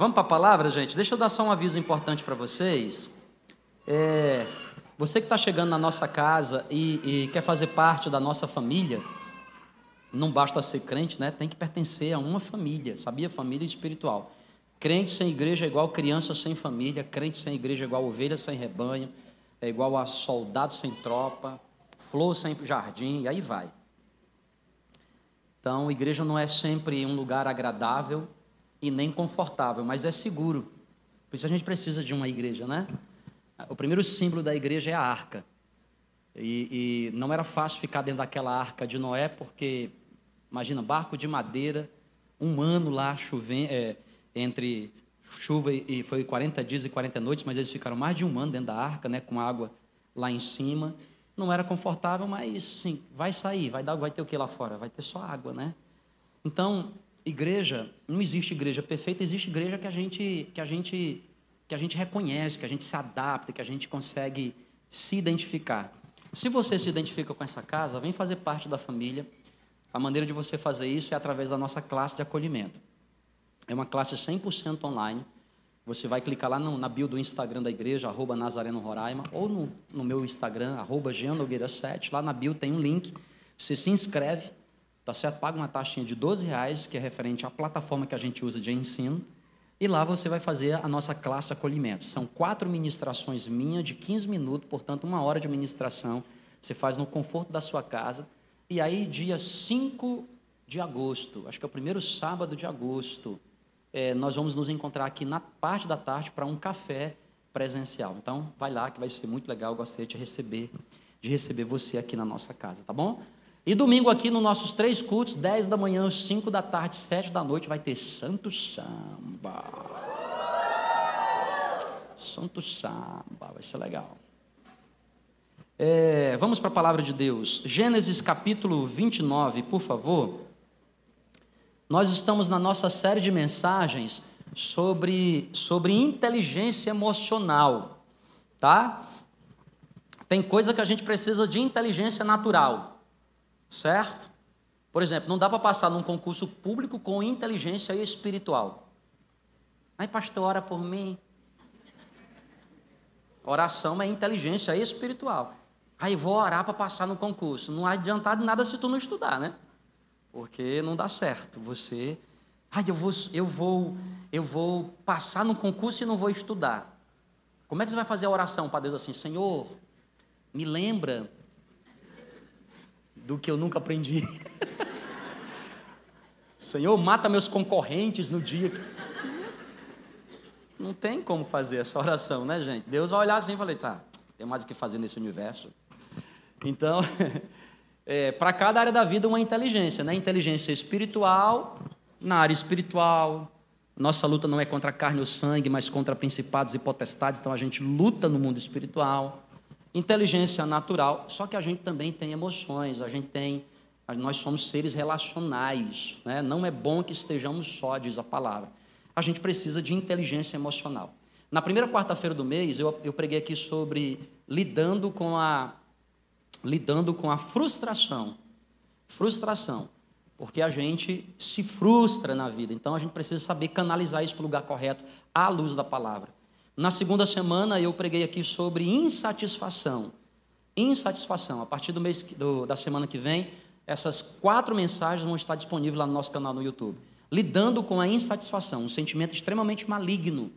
Vamos para a palavra, gente? Deixa eu dar só um aviso importante para vocês. É, você que está chegando na nossa casa e, e, quer fazer parte da nossa família, não basta ser crente, né? Tem que pertencer a uma família, sabia? Família espiritual. Crente sem igreja é igual criança sem família, crente sem igreja é igual ovelha sem rebanho, é igual a soldado sem tropa, flor sem jardim, e aí vai. Então, igreja não é sempre um lugar agradável, e nem confortável, mas é seguro. Por isso a gente precisa de uma igreja, né? O primeiro símbolo da igreja é a arca. E, e não era fácil ficar dentro daquela arca de Noé, porque, imagina, barco de madeira, um ano lá chovendo, é, entre chuva e, e foi 40 dias e 40 noites, mas eles ficaram mais de um ano dentro da arca, né, com água lá em cima. Não era confortável, mas sim, vai sair, vai dar, vai ter o que lá fora? Vai ter só água, né? Então, igreja, não existe igreja perfeita, existe igreja que a gente que a gente que a gente reconhece, que a gente se adapta, que a gente consegue se identificar. Se você se identifica com essa casa, vem fazer parte da família. A maneira de você fazer isso é através da nossa classe de acolhimento. É uma classe 100% online. Você vai clicar lá no, na bio do Instagram da igreja, arroba Nazareno Roraima, ou no, no meu Instagram, arroba 7 Lá na bio tem um link. Você se inscreve tá certo? Paga uma taxinha de 12 reais, que é referente à plataforma que a gente usa de ensino, e lá você vai fazer a nossa classe acolhimento. São quatro ministrações minhas de 15 minutos, portanto, uma hora de ministração. Você faz no conforto da sua casa. E aí, dia 5 de agosto, acho que é o primeiro sábado de agosto, é, nós vamos nos encontrar aqui na parte da tarde para um café presencial. Então, vai lá que vai ser muito legal. Eu gostaria de receber, de receber você aqui na nossa casa, tá bom? E domingo aqui nos nossos três cultos, 10 da manhã, 5 da tarde, 7 da noite, vai ter Santo Samba. Santo Samba, vai ser legal. É, vamos para a palavra de Deus. Gênesis capítulo 29, por favor. Nós estamos na nossa série de mensagens sobre, sobre inteligência emocional, tá? Tem coisa que a gente precisa de inteligência natural. Certo? Por exemplo, não dá para passar num concurso público com inteligência espiritual. Aí, pastor, ora por mim. Oração é inteligência espiritual. Aí vou orar para passar no concurso. Não adiantar de nada se tu não estudar, né? Porque não dá certo. Você, ai, eu vou, eu vou, eu vou passar no concurso e não vou estudar. Como é que você vai fazer a oração para Deus assim, Senhor? Me lembra do que eu nunca aprendi. Senhor, mata meus concorrentes no dia. Que... Não tem como fazer essa oração, né, gente? Deus vai olhar assim e falar: tá, tem mais o que fazer nesse universo. Então, é, para cada área da vida, uma inteligência, né? Inteligência espiritual, na área espiritual. Nossa luta não é contra a carne ou sangue, mas contra principados e potestades, então a gente luta no mundo espiritual inteligência natural, só que a gente também tem emoções, a gente tem, nós somos seres relacionais, né? não é bom que estejamos só, diz a palavra. A gente precisa de inteligência emocional. Na primeira quarta-feira do mês, eu, eu preguei aqui sobre lidando com a lidando com a frustração. Frustração. Porque a gente se frustra na vida. Então a gente precisa saber canalizar isso para o lugar correto, à luz da palavra. Na segunda semana eu preguei aqui sobre insatisfação. Insatisfação. A partir do mês do, da semana que vem, essas quatro mensagens vão estar disponíveis lá no nosso canal no YouTube. Lidando com a insatisfação, um sentimento extremamente maligno.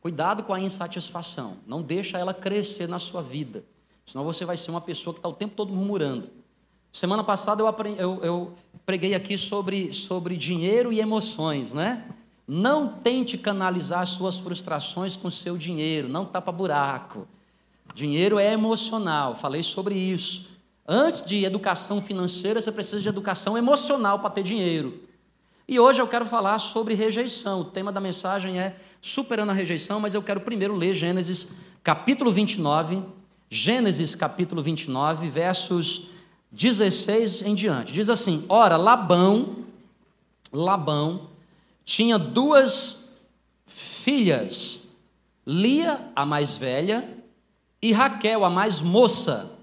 Cuidado com a insatisfação. Não deixa ela crescer na sua vida. Senão você vai ser uma pessoa que está o tempo todo murmurando. Semana passada eu, aprendi, eu, eu preguei aqui sobre, sobre dinheiro e emoções, né? Não tente canalizar suas frustrações com seu dinheiro, não tapa buraco. Dinheiro é emocional, falei sobre isso. Antes de educação financeira, você precisa de educação emocional para ter dinheiro. E hoje eu quero falar sobre rejeição. O tema da mensagem é superando a rejeição, mas eu quero primeiro ler Gênesis capítulo 29, Gênesis capítulo 29, versos 16 em diante. Diz assim: Ora, Labão, Labão tinha duas filhas, Lia, a mais velha, e Raquel, a mais moça.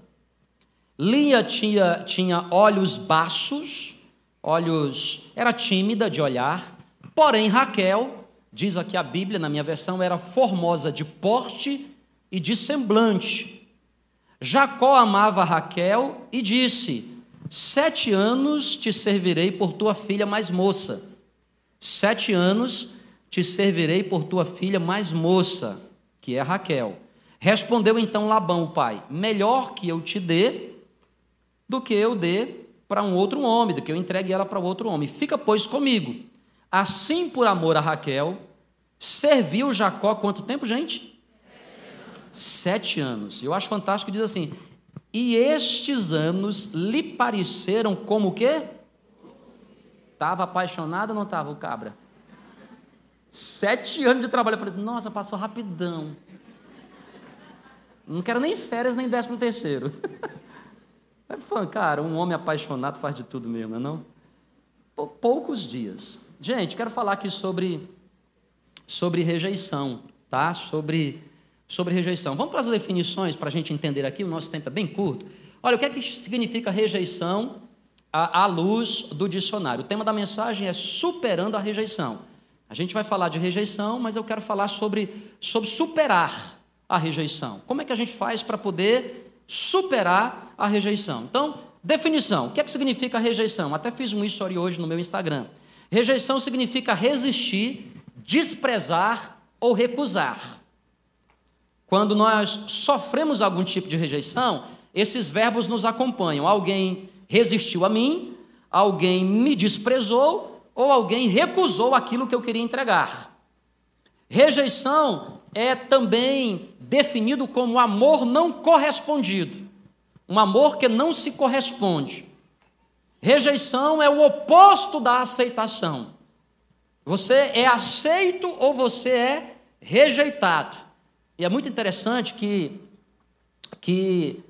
Lia tinha, tinha olhos baços, olhos, era tímida de olhar, porém Raquel, diz aqui a Bíblia, na minha versão, era formosa de porte e de semblante. Jacó amava Raquel e disse: Sete anos te servirei por tua filha mais moça. Sete anos te servirei por tua filha mais moça, que é Raquel. Respondeu então Labão, o pai: Melhor que eu te dê do que eu dê para um outro homem, do que eu entregue ela para outro homem. Fica, pois, comigo. Assim, por amor a Raquel, serviu Jacó quanto tempo, gente? Sete anos. Eu acho fantástico, diz assim: e estes anos lhe pareceram como o quê? Estava apaixonado ou não estava o cabra? Sete anos de trabalho. Eu falei, nossa, passou rapidão. Não quero nem férias, nem décimo terceiro. É fã, cara, um homem apaixonado faz de tudo mesmo, não é? Poucos dias. Gente, quero falar aqui sobre, sobre rejeição, tá? Sobre, sobre rejeição. Vamos para as definições para a gente entender aqui, o nosso tempo é bem curto. Olha, o que é que significa rejeição à, luz do dicionário? O tema da mensagem é superando a rejeição. A gente vai falar de rejeição, mas eu quero falar sobre, sobre superar a rejeição. Como é que a gente faz para poder superar a rejeição. Então, definição: o que é que significa rejeição? Até fiz um story hoje no meu Instagram. Rejeição significa resistir, desprezar ou recusar. Quando nós sofremos algum tipo de rejeição, esses verbos nos acompanham. Alguém resistiu a mim, alguém me desprezou ou alguém recusou aquilo que eu queria entregar. Rejeição é também definido como amor não correspondido, um amor que não se corresponde. Rejeição é o oposto da aceitação. Você é aceito ou você é rejeitado. E é muito interessante que, que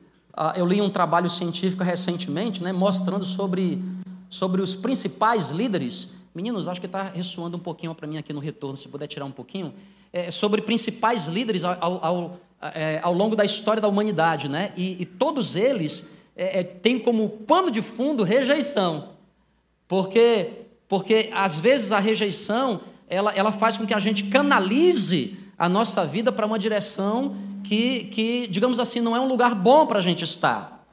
eu li um trabalho científico recentemente, né, mostrando sobre, sobre os principais líderes. Meninos, acho que está ressoando um pouquinho para mim aqui no retorno, se puder tirar um pouquinho é, sobre principais líderes ao, ao, é, ao, longo da história da humanidade, né? E, e todos eles é, é, têm como pano de fundo rejeição, porque, porque às vezes a rejeição ela, ela faz com que a gente canalize a nossa vida para uma direção que, que, digamos assim, não é um lugar bom para a gente estar.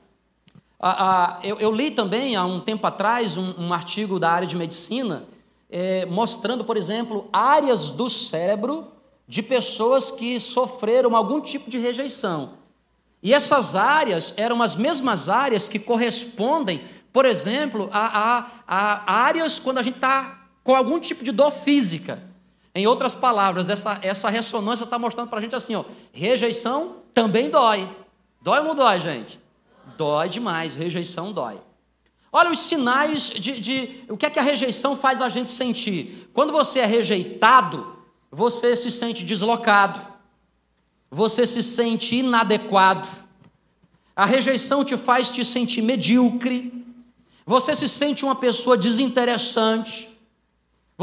eu, eu, li também, há um tempo atrás, um, um artigo da área de medicina, é, mostrando, por exemplo, áreas do cérebro de pessoas que sofreram algum tipo de rejeição. E essas áreas eram as mesmas áreas que correspondem, por exemplo, a, a, a áreas quando a gente está com algum tipo de dor física. Em outras palavras, essa, essa ressonância está mostrando para a gente assim: ó, rejeição também dói. Dói ou não dói, gente? Dói demais, rejeição dói. Olha os sinais de, de o que é que a rejeição faz a gente sentir. Quando você é rejeitado, você se sente deslocado, você se sente inadequado, a rejeição te faz te sentir medíocre, você se sente uma pessoa desinteressante,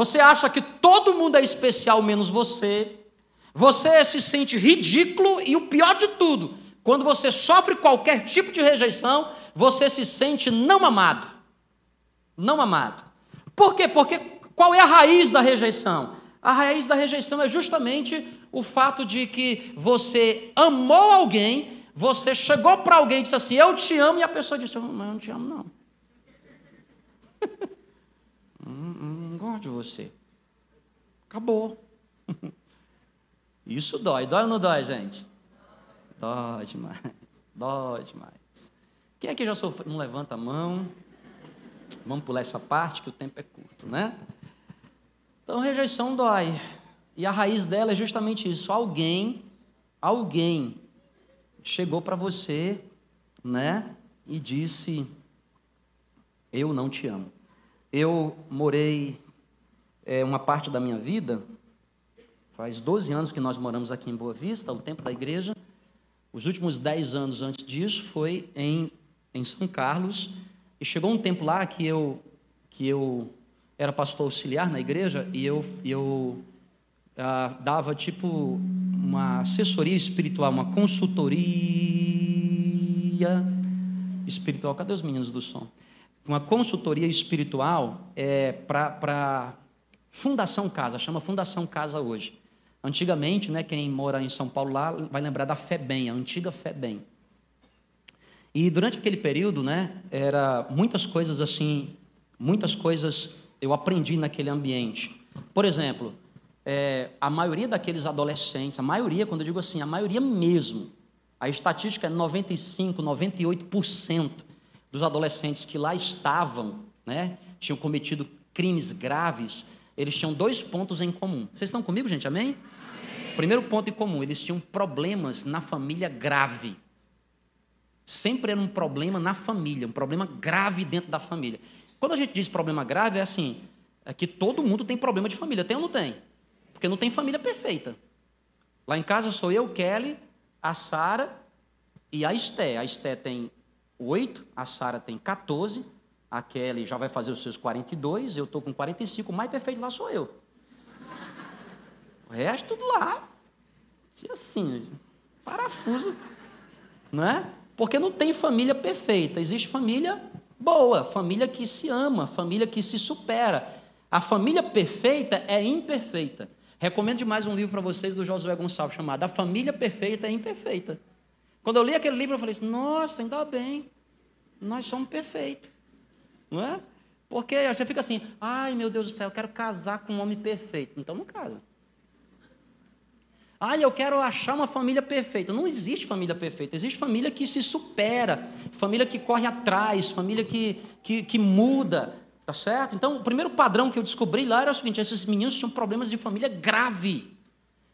você acha que todo mundo é especial menos você, você se sente ridículo e o pior de tudo, quando você sofre qualquer tipo de rejeição, você se sente não amado. Não amado. Por quê? Porque qual é a raiz da rejeição? A raiz da rejeição é justamente o fato de que você amou alguém, você chegou para alguém e disse assim: Eu te amo, e a pessoa disse: Mas eu não te amo, não. Hum, hum, não gosto de você. Acabou. Isso dói. Dói ou não dói, gente? Dói demais. Dói demais. Quem aqui já sofreu? Não levanta a mão. Vamos pular essa parte que o tempo é curto, né? Então, rejeição dói. E a raiz dela é justamente isso. Alguém, alguém chegou para você, né, e disse: Eu não te amo. Eu morei é, uma parte da minha vida, faz 12 anos que nós moramos aqui em Boa Vista, o tempo da igreja. Os últimos 10 anos antes disso foi em, em São Carlos. E chegou um tempo lá que eu, que eu era pastor auxiliar na igreja e eu, eu ah, dava tipo uma assessoria espiritual, uma consultoria espiritual. Cadê os meninos do som? Uma consultoria espiritual é, para Fundação Casa, chama Fundação Casa hoje. Antigamente, né, quem mora em São Paulo lá vai lembrar da FEBEM, a antiga FEBEM. E durante aquele período, né, era muitas coisas assim, muitas coisas eu aprendi naquele ambiente. Por exemplo, é, a maioria daqueles adolescentes, a maioria, quando eu digo assim, a maioria mesmo, a estatística é 95, 98% dos adolescentes que lá estavam, né, tinham cometido crimes graves, eles tinham dois pontos em comum. Vocês estão comigo, gente? Amém? Amém? Primeiro ponto em comum, eles tinham problemas na família grave. Sempre era um problema na família, um problema grave dentro da família. Quando a gente diz problema grave, é assim: é que todo mundo tem problema de família, tem ou não tem? Porque não tem família perfeita. Lá em casa sou eu, Kelly, a Sara e a Esté. A Esté tem oito, a Sara tem 14, a Kelly já vai fazer os seus 42, eu estou com 45, o mais perfeito lá sou eu. O resto tudo lá. Assim, parafuso. Não é? Porque não tem família perfeita, existe família boa, família que se ama, família que se supera. A família perfeita é imperfeita. Recomendo demais um livro para vocês do Josué Gonçalves chamado A Família Perfeita é Imperfeita. Quando eu li aquele livro, eu falei assim, nossa, ainda bem, nós somos perfeitos. Não é? Porque você fica assim, ai meu Deus do céu, eu quero casar com um homem perfeito. Então não casa. Ai, eu quero achar uma família perfeita. Não existe família perfeita. Existe família que se supera, família que corre atrás, família que, que, que muda. Tá certo? Então, o primeiro padrão que eu descobri lá era o seguinte: esses meninos tinham problemas de família grave.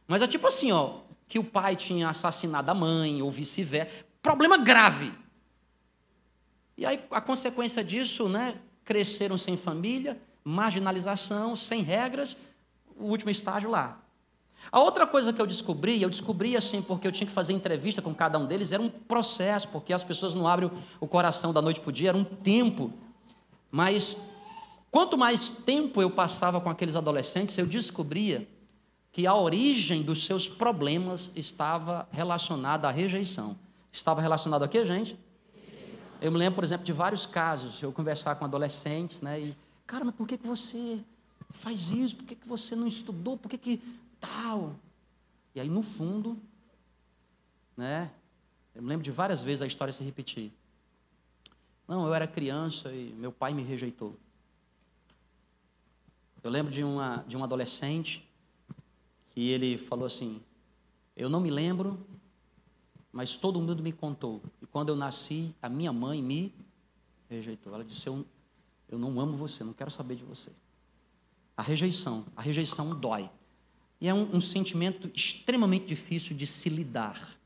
Mas é tipo assim, ó, que o pai tinha assassinado a mãe, ou vice-versa. Problema grave. E aí, a consequência disso, né? Cresceram sem família, marginalização, sem regras, o último estágio lá, a outra coisa que eu descobri, eu descobri assim, porque eu tinha que fazer entrevista com cada um deles, era um processo, porque as pessoas não abrem o coração da noite para o dia, era um tempo. Mas quanto mais tempo eu passava com aqueles adolescentes, eu descobria que a origem dos seus problemas estava relacionada à rejeição. Estava relacionado a quê, gente? Eu me lembro, por exemplo, de vários casos, eu conversar com adolescentes, né? E, cara, mas por que, que você faz isso? Por que, que você não estudou? Por que, que tal. E aí, no fundo, né? Eu me lembro de várias vezes a história se repetir. Não, eu era criança e meu pai me rejeitou. Eu lembro de, uma, de um adolescente que ele falou assim: Eu não me lembro, mas todo mundo me contou. E quando eu nasci, a minha mãe me rejeitou. Ela disse: Eu, eu não amo você, não quero saber de você. A rejeição, a rejeição dói. E é um, um sentimento extremamente difícil de se lidar.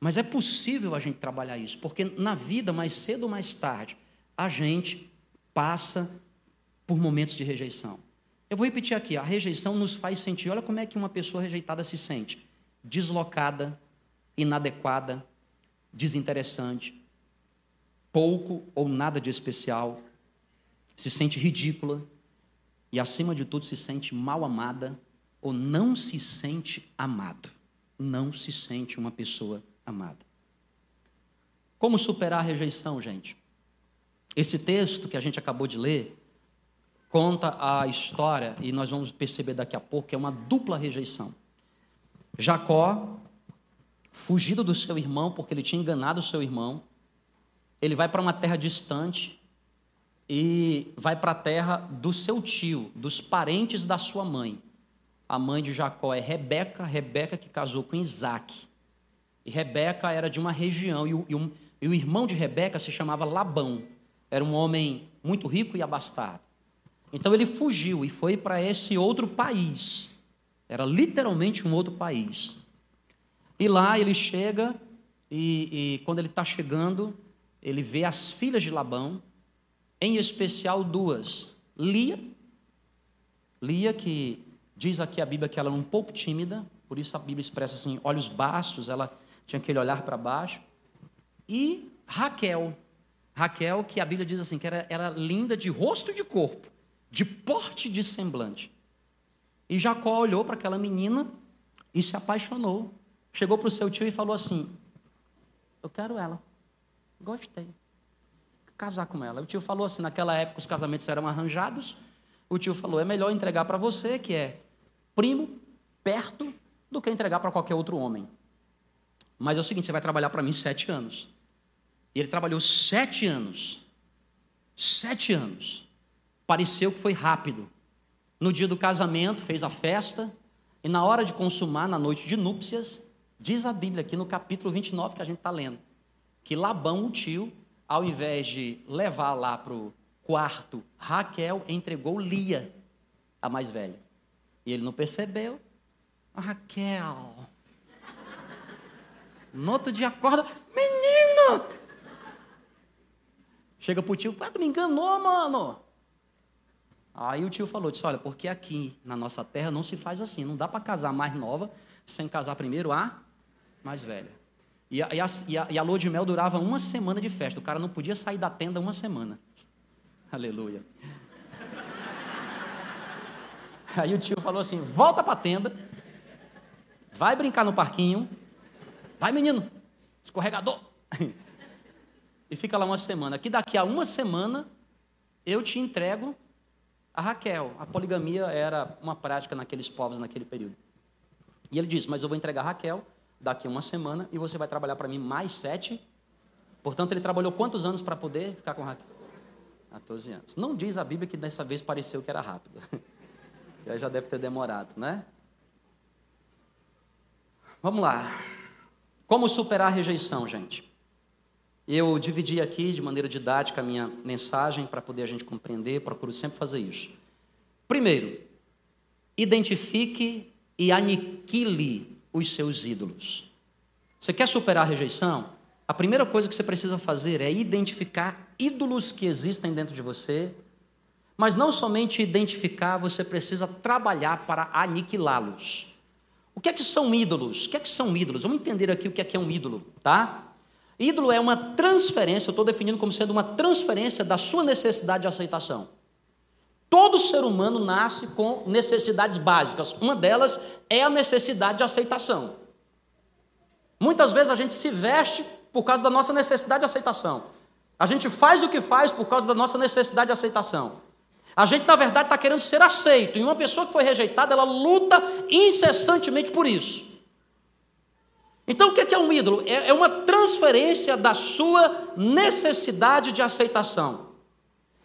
Mas é possível a gente trabalhar isso, porque na vida, mais cedo ou mais tarde, a gente passa por momentos de rejeição. Eu vou repetir aqui: a rejeição nos faz sentir. Olha como é que uma pessoa rejeitada se sente: deslocada, inadequada, desinteressante, pouco ou nada de especial, se sente ridícula e, acima de tudo, se sente mal amada ou não se sente amado. Não se sente uma pessoa amada. Como superar a rejeição, gente? Esse texto que a gente acabou de ler conta a história, e nós vamos perceber daqui a pouco, que é uma dupla rejeição. Jacó, fugido do seu irmão, porque ele tinha enganado o seu irmão, ele vai para uma terra distante e vai para a terra do seu tio, dos parentes da sua mãe a mãe de Jacó é Rebeca, Rebeca que casou com Isaac. E Rebeca era de uma região, e o, e, um, e o irmão de Rebeca se chamava Labão. Era um homem muito rico e abastado. Então ele fugiu e foi para esse outro país. Era literalmente um outro país. E lá ele chega, e, e quando ele está chegando, ele vê as filhas de Labão, em especial duas. Lia, Lia que Diz aqui a Bíblia que ela era um pouco tímida, por isso a Bíblia expressa assim, olhos baixos, ela tinha aquele olhar para baixo. E Raquel, Raquel que a Bíblia diz assim, que era, era linda de rosto e de corpo, de porte de semblante. E Jacó olhou para aquela menina e se apaixonou. Chegou para o seu tio e falou assim: Eu quero ela. Gostei. Casar com ela. O tio falou assim: naquela época os casamentos eram arranjados, o tio falou: é melhor entregar para você, que é primo, perto, do que entregar para qualquer outro homem. Mas é o seguinte: você vai trabalhar para mim sete anos. E ele trabalhou sete anos. Sete anos. Pareceu que foi rápido. No dia do casamento, fez a festa. E na hora de consumar, na noite de núpcias, diz a Bíblia aqui no capítulo 29 que a gente está lendo, que Labão, o tio, ao invés de levar lá para o quarto Raquel, entregou Lia, a mais velha. E ele não percebeu. Raquel. No outro dia acorda, menino! Chega pro tio, tu me enganou, mano. Aí o tio falou, disse, olha, porque aqui na nossa terra não se faz assim, não dá para casar mais nova sem casar primeiro a mais velha. E a, e, a, e, a, e a lua de mel durava uma semana de festa, o cara não podia sair da tenda uma semana. Aleluia. Aí o tio falou assim, volta para a tenda, vai brincar no parquinho, vai menino, escorregador. E fica lá uma semana. Que daqui a uma semana eu te entrego a Raquel. A poligamia era uma prática naqueles povos naquele período. E ele disse: Mas eu vou entregar a Raquel daqui a uma semana e você vai trabalhar para mim mais sete. Portanto, ele trabalhou quantos anos para poder ficar com Raquel? 14 anos. Não diz a Bíblia que dessa vez pareceu que era rápido. já deve ter demorado, né? Vamos lá. Como superar a rejeição, gente? Eu dividi aqui de maneira didática a minha mensagem para poder a gente compreender, procuro sempre fazer isso. Primeiro, identifique e aniquile os seus ídolos. Você quer superar a rejeição? A primeira coisa que você precisa fazer é identificar ídolos que existem dentro de você, mas não somente identificar, você precisa trabalhar para aniquilá-los. O que é que são ídolos? O que é que são ídolos? Vamos entender aqui o que é que é um ídolo, tá? Ídolo é uma transferência, eu estou definindo como sendo uma transferência da sua necessidade de aceitação. Todo ser humano nasce com necessidades básicas. Uma delas é a necessidade de aceitação. Muitas vezes a gente se veste por causa da nossa necessidade de aceitação. A gente faz o que faz por causa da nossa necessidade de aceitação. A gente, na verdade, está querendo ser aceito. E uma pessoa que foi rejeitada, ela luta incessantemente por isso. Então, o que é um ídolo? É, é uma transferência da sua necessidade de aceitação.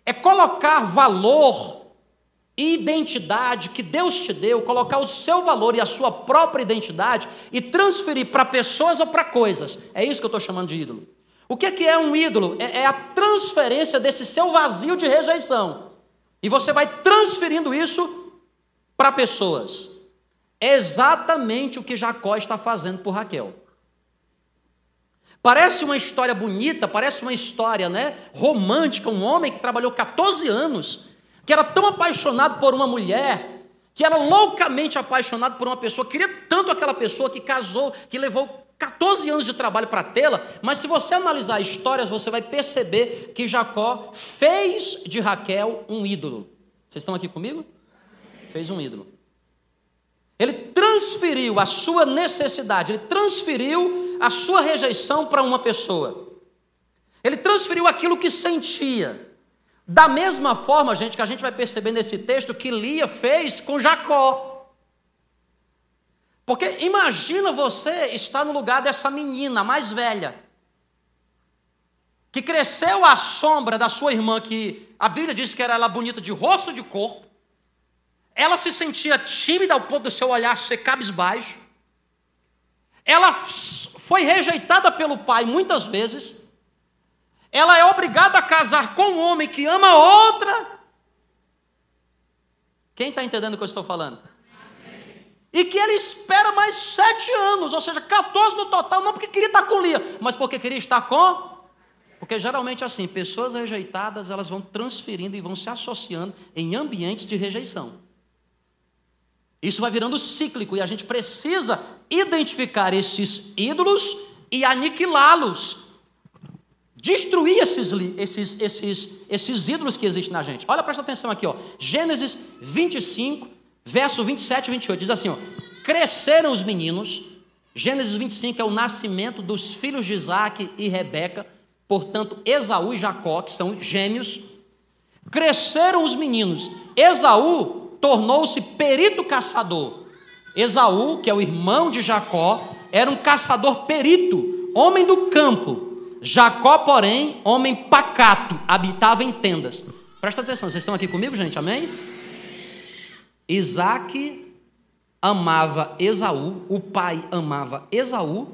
É colocar valor e identidade que Deus te deu, colocar o seu valor e a sua própria identidade e transferir para pessoas ou para coisas. É isso que eu estou chamando de ídolo. O que é um ídolo? É, é a transferência desse seu vazio de rejeição. E você vai transferindo isso para pessoas. É exatamente o que Jacó está fazendo por Raquel. Parece uma história bonita, parece uma história né, romântica, um homem que trabalhou 14 anos, que era tão apaixonado por uma mulher, que era loucamente apaixonado por uma pessoa, queria tanto aquela pessoa que casou, que levou 14 anos de trabalho para tê-la, mas se você analisar histórias, você vai perceber que Jacó fez de Raquel um ídolo. Vocês estão aqui comigo? Fez um ídolo. Ele transferiu a sua necessidade, ele transferiu a sua rejeição para uma pessoa. Ele transferiu aquilo que sentia. Da mesma forma, gente, que a gente vai perceber nesse texto que Lia fez com Jacó. Porque imagina você estar no lugar dessa menina mais velha, que cresceu à sombra da sua irmã, que a Bíblia diz que era ela bonita de rosto e de corpo, ela se sentia tímida ao ponto do seu olhar ser cabisbaixo. Ela foi rejeitada pelo pai muitas vezes. Ela é obrigada a casar com um homem que ama outra. Quem está entendendo o que eu estou falando? E que ele espera mais sete anos, ou seja, 14 no total, não porque queria estar com Lia, mas porque queria estar com. Porque geralmente assim, pessoas rejeitadas, elas vão transferindo e vão se associando em ambientes de rejeição. Isso vai virando cíclico e a gente precisa identificar esses ídolos e aniquilá-los. Destruir esses, esses, esses, esses ídolos que existem na gente. Olha, presta atenção aqui, ó. Gênesis 25, verso 27 e 28. Diz assim: ó, Cresceram os meninos. Gênesis 25 é o nascimento dos filhos de Isaac e Rebeca, portanto, Esaú e Jacó, que são gêmeos. Cresceram os meninos. Esaú tornou-se perito caçador. Esaú, que é o irmão de Jacó, era um caçador perito, homem do campo. Jacó, porém, homem pacato, habitava em tendas. Presta atenção, vocês estão aqui comigo, gente? Amém? Isaac amava Esaú, o pai amava Esaú,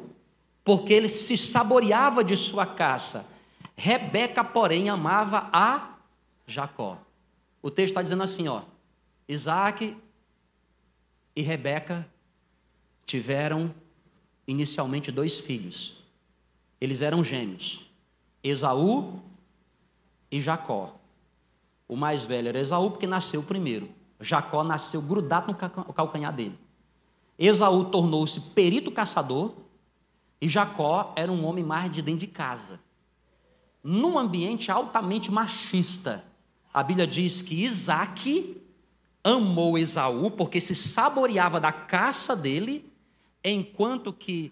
porque ele se saboreava de sua caça. Rebeca, porém, amava a Jacó. O texto está dizendo assim: ó, Isaac e Rebeca tiveram inicialmente dois filhos. Eles eram gêmeos, Esaú e Jacó. O mais velho era Esaú, porque nasceu primeiro. Jacó nasceu grudado no calcanhar dele. Esaú tornou-se perito caçador e Jacó era um homem mais de dentro de casa. Num ambiente altamente machista, a Bíblia diz que Isaac amou Esaú porque se saboreava da caça dele, enquanto que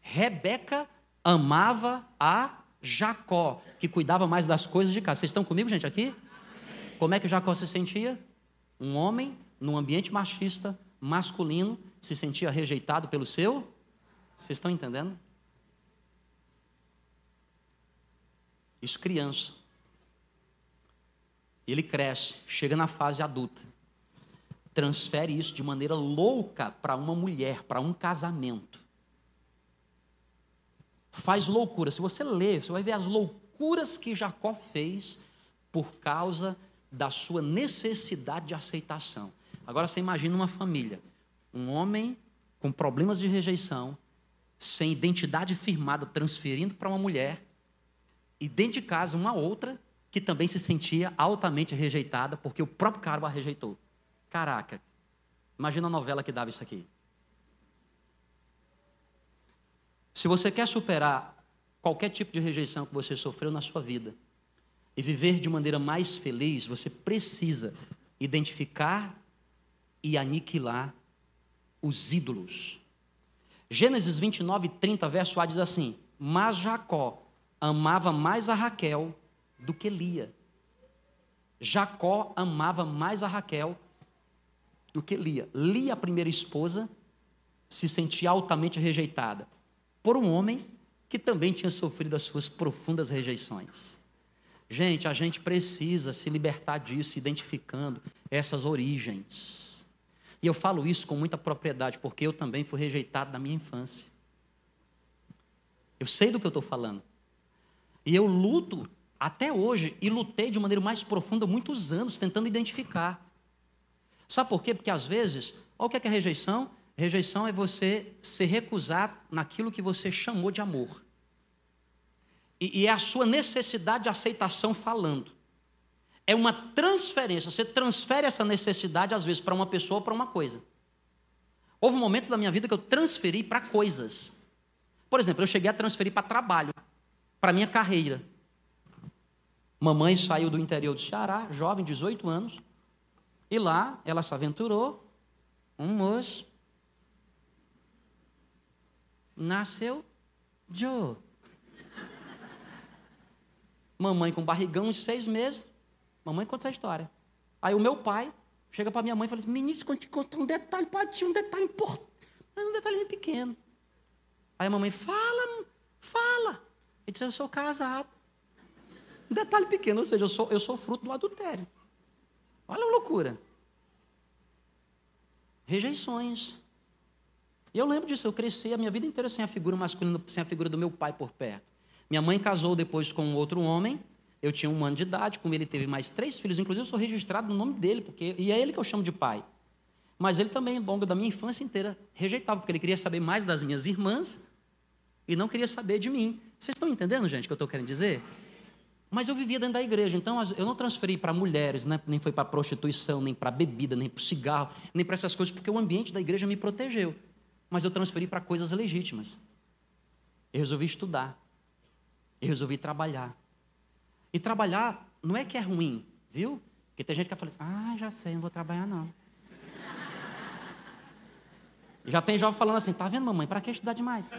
Rebeca amava a Jacó, que cuidava mais das coisas de casa. Vocês estão comigo, gente, aqui? Como é que Jacó se sentia? Um homem num ambiente machista, masculino, se sentia rejeitado pelo seu? Vocês estão entendendo? Isso criança. Ele cresce, chega na fase adulta. Transfere isso de maneira louca para uma mulher, para um casamento. Faz loucura. Se você ler, você vai ver as loucuras que Jacó fez por causa da sua necessidade de aceitação. Agora você imagina uma família um homem com problemas de rejeição, sem identidade firmada, transferindo para uma mulher, e dentro de casa uma outra que também se sentia altamente rejeitada porque o próprio cara a rejeitou. Caraca, imagina a novela que dava isso aqui. Se você quer superar qualquer tipo de rejeição que você sofreu na sua vida e viver de maneira mais feliz, você precisa identificar e aniquilar os ídolos. Gênesis 29, 30, verso A diz assim: Mas Jacó amava mais a Raquel do que Lia. Jacó amava mais a Raquel do que Lia. Lia, a primeira esposa, se sentia altamente rejeitada por um homem que também tinha sofrido as suas profundas rejeições. Gente, a gente precisa se libertar disso, identificando essas origens. E eu falo isso com muita propriedade, porque eu também fui rejeitado na minha infância. Eu sei do que eu estou falando. E eu luto até hoje, e lutei de maneira mais profunda muitos anos, tentando identificar. Sabe por quê? Porque às vezes, olha o que é, que é rejeição? Rejeição é você se recusar naquilo que você chamou de amor. E, e é a sua necessidade de aceitação falando é uma transferência. Você transfere essa necessidade, às vezes, para uma pessoa ou para uma coisa. Houve momentos da minha vida que eu transferi para coisas. Por exemplo, eu cheguei a transferir para trabalho, para minha carreira. Mamãe saiu do interior do Ceará, jovem, 18 anos, e lá ela se aventurou, um moço, nasceu Joe. Mamãe com barrigão de seis meses, Mamãe conta essa história. Aí o meu pai chega para minha mãe e fala assim: Menino, quando te contar um detalhe, pode ser um detalhe importante, mas um detalhe pequeno. Aí a mamãe fala, fala. Ele diz: Eu sou casado. Um detalhe pequeno, ou seja, eu sou, eu sou fruto do adultério. Olha a loucura. Rejeições. E eu lembro disso, eu cresci a minha vida inteira sem a figura masculina, sem a figura do meu pai por perto. Minha mãe casou depois com outro homem, eu tinha um ano de idade, como ele teve mais três filhos, inclusive eu sou registrado no nome dele, porque e é ele que eu chamo de pai. Mas ele também, ao longo da minha infância inteira, rejeitava, porque ele queria saber mais das minhas irmãs e não queria saber de mim. Vocês estão entendendo, gente, o que eu estou querendo dizer? Mas eu vivia dentro da igreja, então eu não transferi para mulheres, né? nem foi para prostituição, nem para bebida, nem para cigarro, nem para essas coisas, porque o ambiente da igreja me protegeu. Mas eu transferi para coisas legítimas. Eu resolvi estudar, eu resolvi trabalhar, e trabalhar não é que é ruim, viu? Porque tem gente que fala assim, ah, já sei, não vou trabalhar não. já tem jovem falando assim, tá vendo, mamãe, para que estudar demais?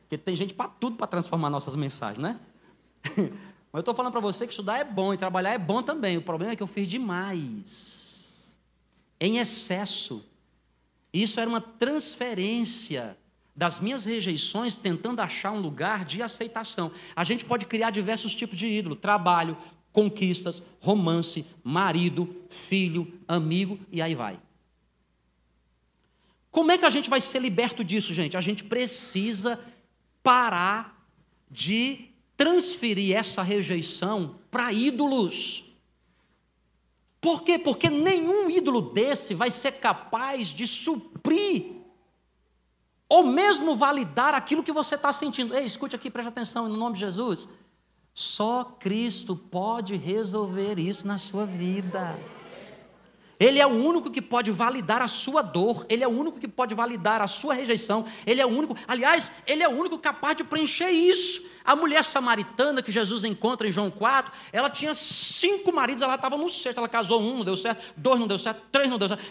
Porque tem gente para tudo para transformar nossas mensagens, né? Mas eu estou falando para você que estudar é bom e trabalhar é bom também. O problema é que eu fiz demais. Em excesso. Isso era uma transferência das minhas rejeições, tentando achar um lugar de aceitação. A gente pode criar diversos tipos de ídolo: trabalho, conquistas, romance, marido, filho, amigo e aí vai. Como é que a gente vai ser liberto disso, gente? A gente precisa parar de transferir essa rejeição para ídolos. Por quê? Porque nenhum ídolo desse vai ser capaz de suprir ou mesmo validar aquilo que você está sentindo. Ei, escute aqui, preste atenção, no nome de Jesus. Só Cristo pode resolver isso na sua vida. Ele é o único que pode validar a sua dor, ele é o único que pode validar a sua rejeição, ele é o único, aliás, ele é o único capaz de preencher isso. A mulher samaritana que Jesus encontra em João 4, ela tinha cinco maridos, ela estava no sexto, ela casou um, não deu certo, dois não deu certo, três não deu certo,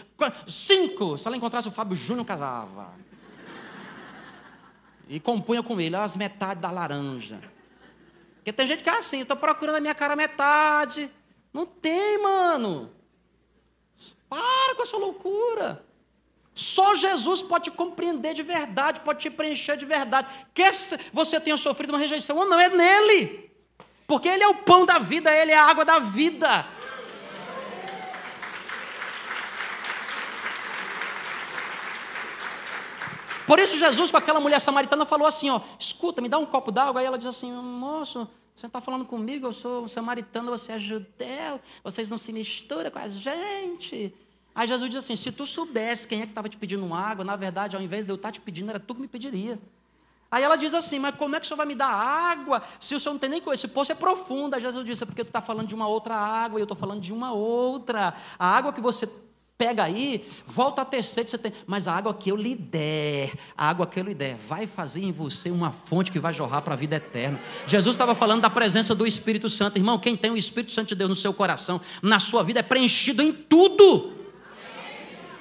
cinco. Se ela encontrasse o Fábio Júnior, casava. E compunha com ele as metades da laranja. Porque tem gente que é assim, estou procurando a minha cara metade. Não tem, mano. Para com essa loucura. Só Jesus pode te compreender de verdade, pode te preencher de verdade. Quer você tenha sofrido uma rejeição ou não, é nele. Porque Ele é o pão da vida, Ele é a água da vida. Por isso Jesus com aquela mulher samaritana falou assim, ó, escuta, me dá um copo d'água. Aí ela diz assim, moço, você está falando comigo, eu sou samaritano, você é judeu, vocês não se misturam com a gente. Aí Jesus diz assim: se tu soubesse quem é que estava te pedindo água, na verdade, ao invés de eu estar tá te pedindo, era tu que me pediria. Aí ela diz assim: Mas como é que o senhor vai me dar água se o senhor não tem nem coisa? Esse poço é profundo. Aí Jesus disse: É porque tu está falando de uma outra água e eu estou falando de uma outra. A água que você pega aí, volta a ter sede, você tem, mas a água que eu lhe der, a água que eu lhe der, vai fazer em você uma fonte que vai jorrar para a vida eterna. Jesus estava falando da presença do Espírito Santo, irmão. Quem tem o Espírito Santo de Deus no seu coração, na sua vida, é preenchido em tudo.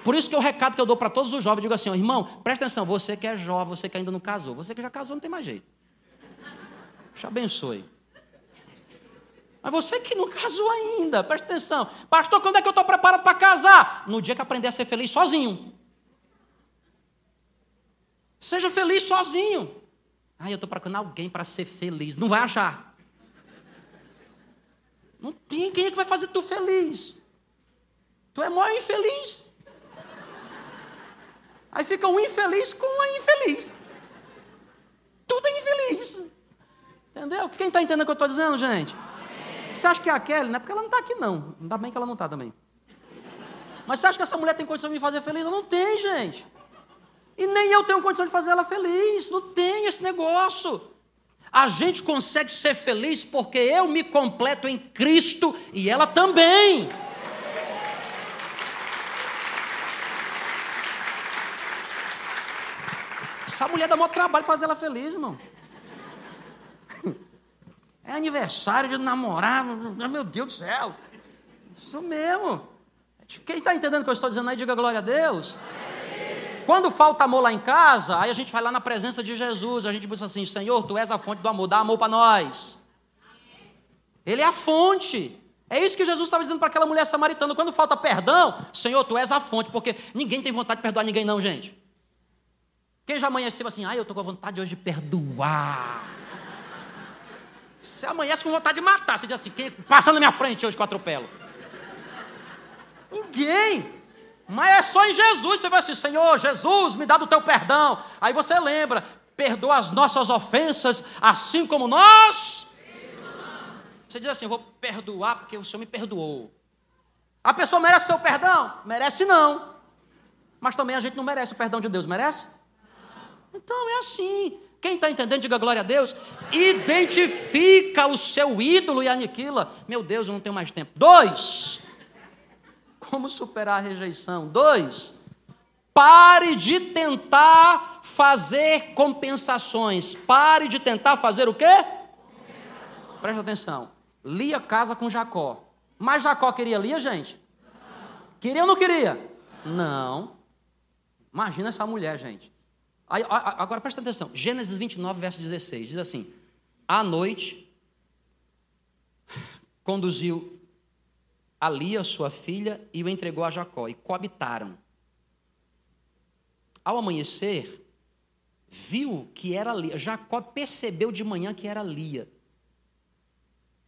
Por isso que o recado que eu dou para todos os jovens, digo assim, irmão, presta atenção, você que é jovem, você que ainda não casou, você que já casou não tem mais jeito. Te abençoe. Mas você que não casou ainda, presta atenção. Pastor, quando é que eu estou preparado para casar? No dia que aprender a ser feliz sozinho. Seja feliz sozinho. Ah, eu estou procurando alguém para ser feliz. Não vai achar. Não tem é que vai fazer tu feliz. Tu é maior infeliz. Aí fica um infeliz com uma infeliz. Tudo é infeliz. Entendeu? Quem está entendendo o que eu estou dizendo, gente? Você acha que é a Kelly? Não é porque ela não está aqui, não. Ainda bem que ela não está também. Mas você acha que essa mulher tem condição de me fazer feliz? Ela não tem, gente. E nem eu tenho condição de fazer ela feliz. Não tem esse negócio. A gente consegue ser feliz porque eu me completo em Cristo e ela também. Essa mulher dá maior trabalho fazer ela feliz, irmão. É aniversário de namorar, meu Deus do céu. Isso mesmo. Quem está entendendo o que eu estou dizendo aí, diga glória a Deus. Quando falta amor lá em casa, aí a gente vai lá na presença de Jesus, a gente diz assim: Senhor, tu és a fonte do amor, dá amor para nós. Ele é a fonte. É isso que Jesus estava dizendo para aquela mulher samaritana. Quando falta perdão, Senhor, tu és a fonte, porque ninguém tem vontade de perdoar ninguém, não, gente. Quem já amanheceu assim, ah, eu estou com vontade hoje de perdoar. Você amanhece com vontade de matar. Você diz assim, quem passa na minha frente hoje que eu atropelo? Ninguém. Mas é só em Jesus. Você vai assim, Senhor, Jesus, me dá do teu perdão. Aí você lembra, perdoa as nossas ofensas, assim como nós. Você diz assim, vou perdoar porque o Senhor me perdoou. A pessoa merece seu perdão? Merece não. Mas também a gente não merece o perdão de Deus, merece? Então é assim. Quem está entendendo, diga glória a Deus. Identifica o seu ídolo e aniquila. Meu Deus, eu não tenho mais tempo. Dois. Como superar a rejeição? Dois. Pare de tentar fazer compensações. Pare de tentar fazer o quê? Presta atenção. Lia casa com Jacó. Mas Jacó queria Lia, gente? Queria ou não queria? Não. Imagina essa mulher, gente. Agora presta atenção. Gênesis 29, verso 16, diz assim: À noite, conduziu a Lia, sua filha, e o entregou a Jacó, e coabitaram. Ao amanhecer, viu que era Lia. Jacó percebeu de manhã que era Lia.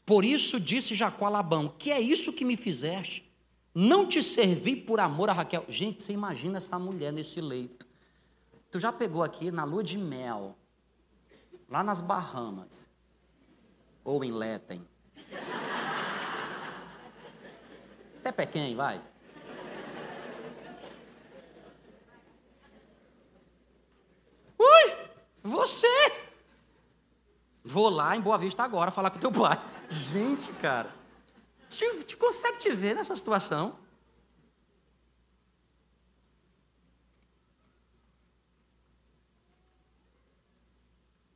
Por isso disse Jacó a Labão: Que é isso que me fizeste? Não te servi por amor a Raquel. Gente, você imagina essa mulher nesse leito. Tu já pegou aqui na lua de mel, lá nas Bahamas, ou em Letem. Até Pequém, vai. Ui, você! Vou lá em Boa Vista agora falar com teu pai. Gente, cara. Te, te consegue te ver nessa situação?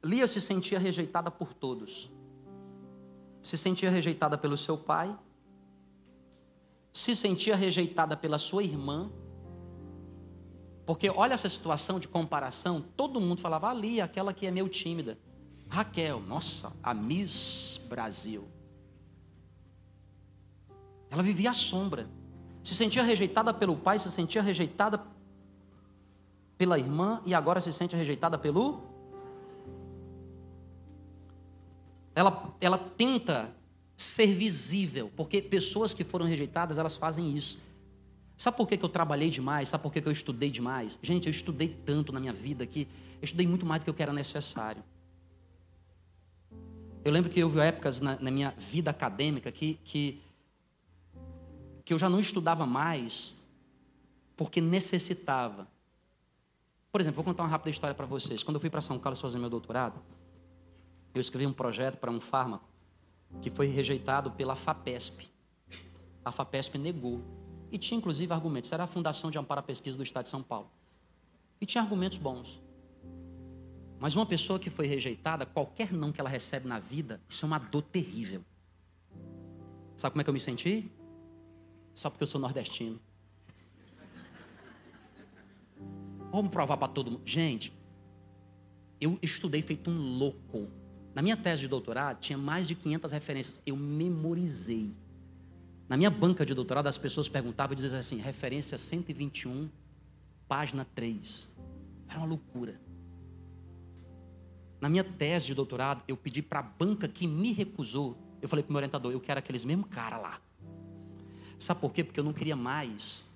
Lia se sentia rejeitada por todos. Se sentia rejeitada pelo seu pai, se sentia rejeitada pela sua irmã. Porque olha essa situação de comparação, todo mundo falava, ali, aquela que é meio tímida. Raquel, nossa, a Miss Brasil. Ela vivia à sombra. Se sentia rejeitada pelo pai, se sentia rejeitada pela irmã e agora se sente rejeitada pelo. Ela, ela tenta ser visível, porque pessoas que foram rejeitadas, elas fazem isso. Sabe por que, que eu trabalhei demais? Sabe por que, que eu estudei demais? Gente, eu estudei tanto na minha vida que eu estudei muito mais do que eu que era necessário. Eu lembro que houve épocas na, na minha vida acadêmica que, que que eu já não estudava mais porque necessitava. Por exemplo, vou contar uma rápida história para vocês. Quando eu fui para São Carlos fazer meu doutorado, eu escrevi um projeto para um fármaco que foi rejeitado pela FAPESP. A FAPESP negou. E tinha inclusive argumentos. Era a Fundação de Amparo à Pesquisa do Estado de São Paulo. E tinha argumentos bons. Mas uma pessoa que foi rejeitada, qualquer não que ela recebe na vida, isso é uma dor terrível. Sabe como é que eu me senti? Só porque eu sou nordestino. Vamos provar para todo mundo. Gente, eu estudei feito um louco. Na minha tese de doutorado, tinha mais de 500 referências. Eu memorizei. Na minha banca de doutorado, as pessoas perguntavam e diziam assim: referência 121, página 3. Era uma loucura. Na minha tese de doutorado, eu pedi para a banca que me recusou. Eu falei para o meu orientador: eu quero aqueles mesmos cara lá. Sabe por quê? Porque eu não queria mais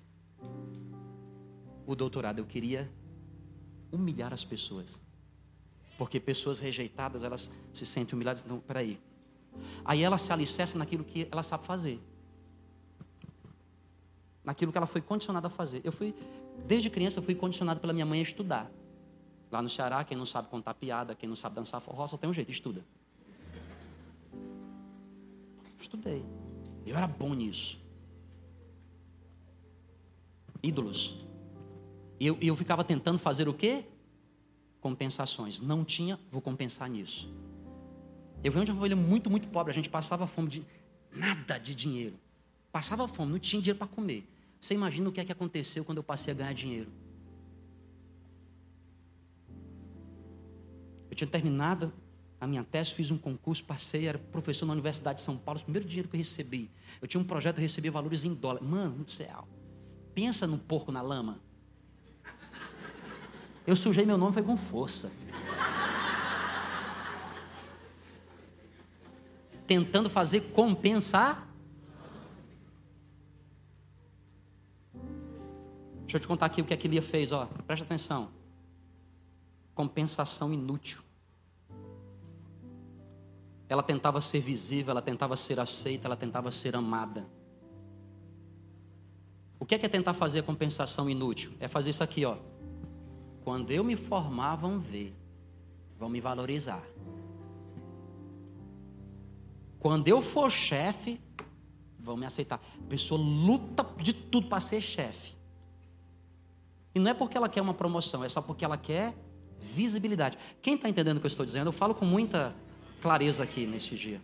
o doutorado, eu queria humilhar as pessoas. Porque pessoas rejeitadas, elas se sentem humilhadas. Não, peraí. Aí ela se alicerça naquilo que ela sabe fazer. Naquilo que ela foi condicionada a fazer. Eu fui, desde criança, eu fui condicionado pela minha mãe a estudar. Lá no Ceará, quem não sabe contar piada, quem não sabe dançar forró, só tem um jeito, estuda. Estudei. Eu era bom nisso ídolos. E eu, eu ficava tentando fazer o quê? Compensações. Não tinha, vou compensar nisso. Eu venho de uma família muito, muito pobre. A gente passava fome de nada de dinheiro. Passava fome, não tinha dinheiro para comer. Você imagina o que é que aconteceu quando eu passei a ganhar dinheiro? Eu tinha terminado a minha tese, fiz um concurso, passei, era professor na Universidade de São Paulo, o primeiro dinheiro que eu recebi. Eu tinha um projeto, eu recebia valores em dólar. Mano céu. Pensa no porco na lama. Eu sujei meu nome, foi com força. Tentando fazer compensar. Deixa eu te contar aqui o que a Lia fez, ó. Presta atenção. Compensação inútil. Ela tentava ser visível, ela tentava ser aceita, ela tentava ser amada. O que é, que é tentar fazer a compensação inútil? É fazer isso aqui, ó. Quando eu me formar, vão ver, vão me valorizar. Quando eu for chefe, vão me aceitar. A pessoa luta de tudo para ser chefe. E não é porque ela quer uma promoção, é só porque ela quer visibilidade. Quem está entendendo o que eu estou dizendo? Eu falo com muita clareza aqui neste dia.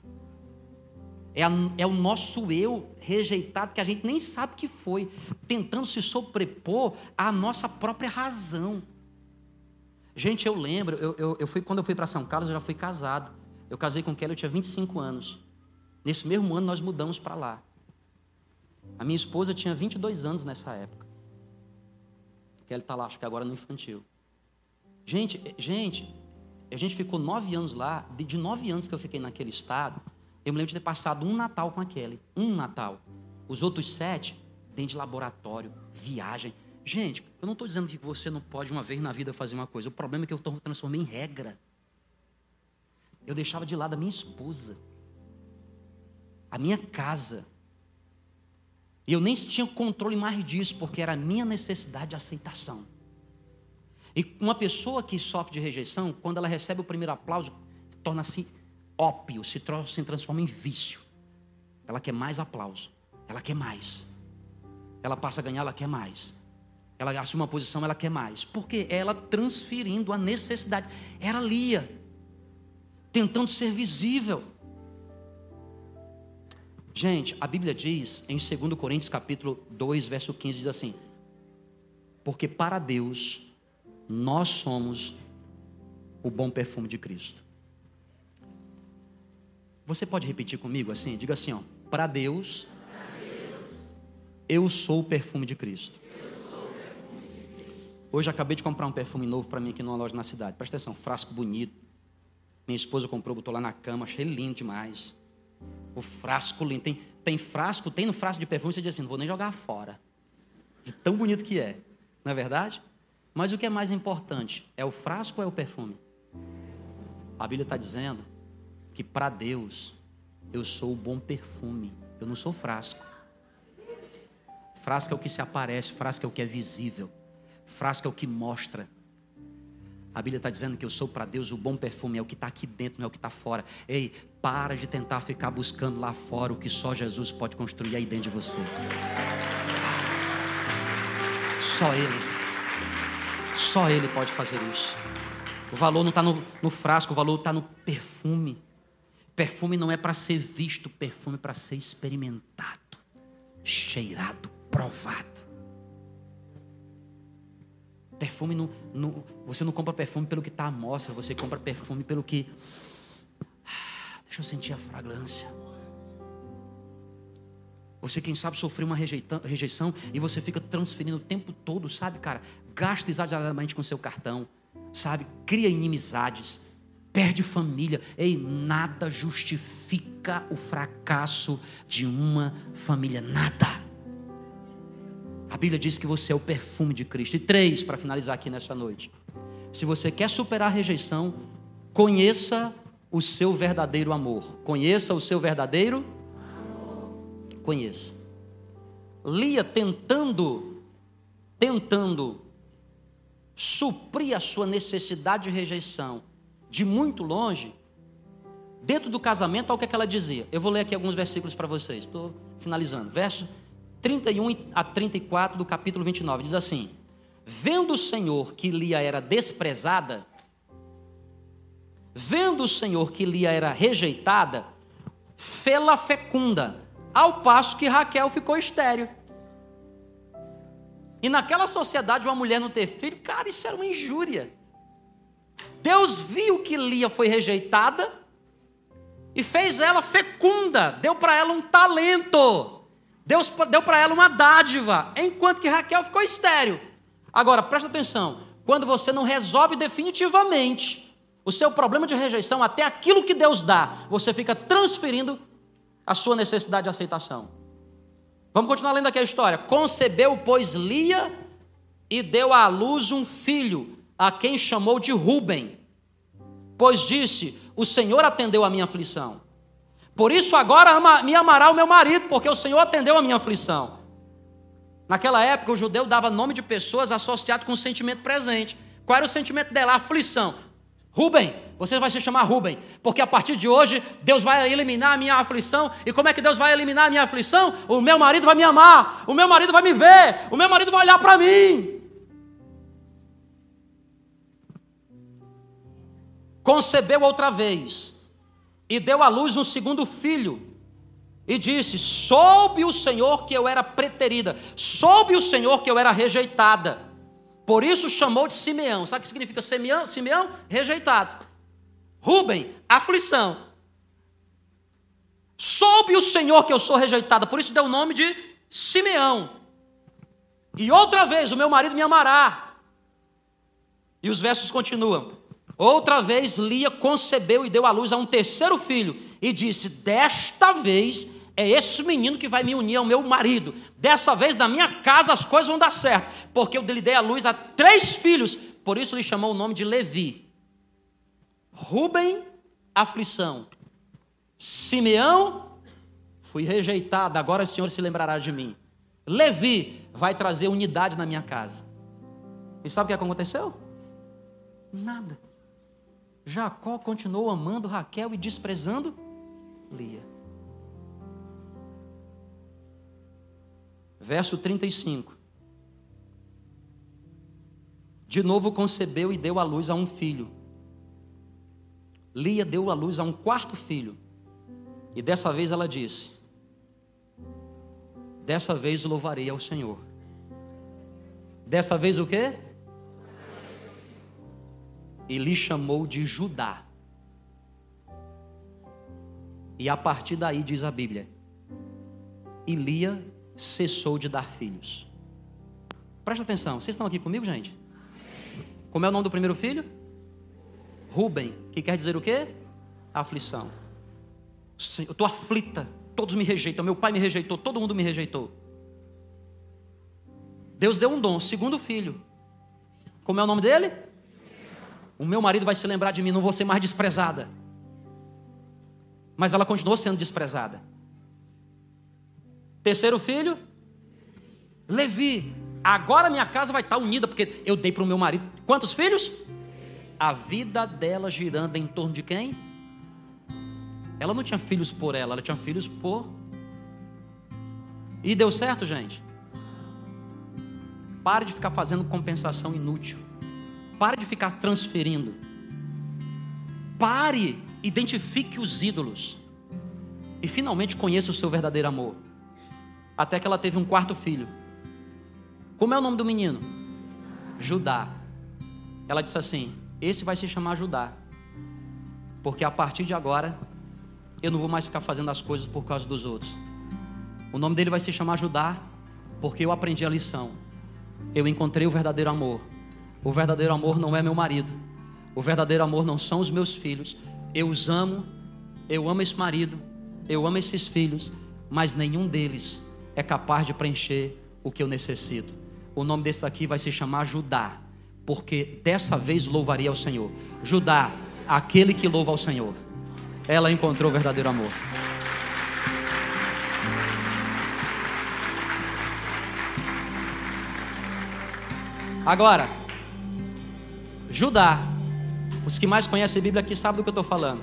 É, a, é, o nosso eu rejeitado que a gente nem sabe que foi, tentando se sobrepor à nossa própria razão. Gente, eu lembro, eu, eu, eu fui, quando eu fui para São Carlos, eu já fui casado. Eu casei com Kelly, eu tinha 25 anos. Nesse mesmo ano nós mudamos para lá. A minha esposa tinha 22 anos nessa época. Ela está lá, acho que agora no infantil. Gente, gente, a gente ficou nove anos lá. De nove anos que eu fiquei naquele estado, eu me lembro de ter passado um Natal com a Kelly. Um Natal. Os outros sete, dentro de laboratório, viagem. Gente, eu não estou dizendo que você não pode uma vez na vida fazer uma coisa. O problema é que eu transformei em regra. Eu deixava de lado a minha esposa, a minha casa. E eu nem tinha controle mais disso, porque era a minha necessidade de aceitação. E uma pessoa que sofre de rejeição, quando ela recebe o primeiro aplauso, torna-se ópio, se, transforma em vício. Ela quer mais aplauso, ela quer mais. Ela passa a ganhar, ela quer mais. Ela assume uma posição, ela quer mais. Porque ela transferindo a necessidade. Era Lia, tentando ser visível. Gente, a Bíblia diz em 2 Coríntios capítulo 2, verso 15, diz assim: Porque para Deus nós somos o bom perfume de Cristo. Você pode repetir comigo assim? Diga assim, ó, para Deus, eu sou o perfume de Cristo. Hoje acabei de comprar um perfume novo para mim aqui numa loja na cidade. Presta atenção, frasco bonito. Minha esposa comprou, botou lá na cama, achei lindo demais. O frasco lindo. Tem, tem frasco, tem no frasco de perfume, você diz assim, não vou nem jogar fora. De tão bonito que é. Não é verdade? Mas o que é mais importante? É o frasco ou é o perfume? A Bíblia está dizendo que para Deus eu sou o bom perfume. Eu não sou frasco. Frasco é o que se aparece, frasco é o que é visível. Frasco é o que mostra. A Bíblia está dizendo que eu sou para Deus o bom perfume, é o que está aqui dentro, não é o que está fora. Ei, para de tentar ficar buscando lá fora o que só Jesus pode construir aí dentro de você. Só Ele. Só Ele pode fazer isso. O valor não está no, no, frasco, o valor está no perfume. Perfume não é para ser visto, perfume é para ser experimentado, cheirado, provado. Perfume não, não, você não compra perfume pelo que está à mostra, você compra perfume pelo que. Ah, deixa eu sentir a fragrância. Você, quem sabe, sofreu uma rejeição e você fica transferindo o tempo todo, sabe, cara? Gasta exageradamente com seu cartão, sabe? Cria inimizades, perde família. Ei, nada justifica o fracasso de uma família, nada. A Bíblia diz que você é o perfume de Cristo. E três, para finalizar aqui nessa noite. Se você quer superar a rejeição, conheça o seu verdadeiro amor. Conheça o seu verdadeiro amor. Conheça. Lia tentando, tentando suprir a sua necessidade de rejeição de muito longe, dentro do casamento, olha o que, é que ela dizia. Eu vou ler aqui alguns versículos para vocês. Estou finalizando. Verso 31 a 34 do capítulo 29, diz assim: Vendo o Senhor que Lia era desprezada, vendo o Senhor que Lia era rejeitada, fê-la fecunda, ao passo que Raquel ficou estéril. E naquela sociedade, uma mulher não ter filho, cara, isso era uma injúria. Deus viu que Lia foi rejeitada e fez ela fecunda, deu para ela um talento. Deus deu para ela uma dádiva, enquanto que Raquel ficou estéril. Agora, presta atenção: quando você não resolve definitivamente o seu problema de rejeição, até aquilo que Deus dá, você fica transferindo a sua necessidade de aceitação. Vamos continuar lendo aqui a história. Concebeu, pois, Lia e deu à luz um filho, a quem chamou de Ruben, pois disse: O Senhor atendeu a minha aflição. Por isso agora me amará o meu marido, porque o Senhor atendeu a minha aflição. Naquela época, o judeu dava nome de pessoas associado com o sentimento presente. Qual era o sentimento dela? Aflição. Rubem, você vai se chamar Rubem, porque a partir de hoje Deus vai eliminar a minha aflição. E como é que Deus vai eliminar a minha aflição? O meu marido vai me amar, o meu marido vai me ver, o meu marido vai olhar para mim. Concebeu outra vez e deu à luz um segundo filho. E disse: Soube o Senhor que eu era preterida, soube o Senhor que eu era rejeitada. Por isso chamou de Simeão. Sabe o que significa Simeão? Simeão? Rejeitado. Rubem, aflição. soube o Senhor que eu sou rejeitada, por isso deu o nome de Simeão. E outra vez o meu marido me amará. E os versos continuam. Outra vez Lia concebeu e deu à luz a um terceiro filho e disse: Desta vez é esse menino que vai me unir ao meu marido. Dessa vez na minha casa as coisas vão dar certo, porque eu lhe dei à luz a três filhos, por isso lhe chamou o nome de Levi. Rubem, aflição. Simeão, fui rejeitado, agora o Senhor se lembrará de mim. Levi vai trazer unidade na minha casa. E sabe o que aconteceu? Nada. Jacó continuou amando Raquel e desprezando Lia. Verso 35. De novo concebeu e deu à luz a um filho. Lia deu à luz a um quarto filho. E dessa vez ela disse: Dessa vez louvarei ao Senhor. Dessa vez o quê? E lhe chamou de Judá. E a partir daí diz a Bíblia: Lia cessou de dar filhos. Presta atenção, vocês estão aqui comigo, gente? Como é o nome do primeiro filho? Rubem, que quer dizer o quê? Aflição. Eu estou aflita, todos me rejeitam, meu pai me rejeitou, todo mundo me rejeitou. Deus deu um dom, segundo filho. Como é o nome dele? O meu marido vai se lembrar de mim, não vou ser mais desprezada. Mas ela continuou sendo desprezada. Terceiro filho, Levi. Agora minha casa vai estar unida, porque eu dei para o meu marido. Quantos filhos? A vida dela girando em torno de quem? Ela não tinha filhos por ela, ela tinha filhos por. E deu certo, gente? Pare de ficar fazendo compensação inútil. Pare de ficar transferindo. Pare, identifique os ídolos. E finalmente conheça o seu verdadeiro amor até que ela teve um quarto filho. Como é o nome do menino? Judá. Ela disse assim: Esse vai se chamar Judá, porque a partir de agora eu não vou mais ficar fazendo as coisas por causa dos outros. O nome dele vai se chamar Judá, porque eu aprendi a lição. Eu encontrei o verdadeiro amor. O verdadeiro amor não é meu marido. O verdadeiro amor não são os meus filhos. Eu os amo, eu amo esse marido, eu amo esses filhos, mas nenhum deles é capaz de preencher o que eu necessito. O nome desse daqui vai se chamar Judá, porque dessa vez louvaria ao Senhor. Judá, aquele que louva ao Senhor. Ela encontrou o verdadeiro amor. Agora, Judá, os que mais conhecem a Bíblia aqui sabem do que eu estou falando.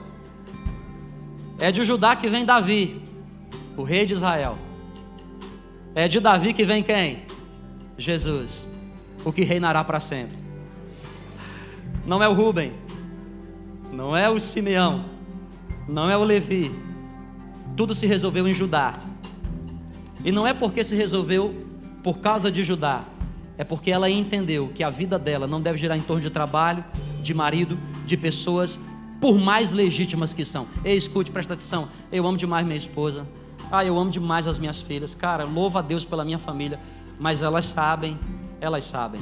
É de Judá que vem Davi, o rei de Israel. É de Davi que vem quem? Jesus, o que reinará para sempre. Não é o Rubem, não é o Simeão, não é o Levi. Tudo se resolveu em Judá. E não é porque se resolveu por causa de Judá, é porque ela entendeu que a vida dela não deve girar em torno de trabalho, de marido, de pessoas, por mais legítimas que são. Ei, escute, presta atenção. Eu amo demais minha esposa. Ah, eu amo demais as minhas filhas. Cara, louva a Deus pela minha família. Mas elas sabem, elas sabem.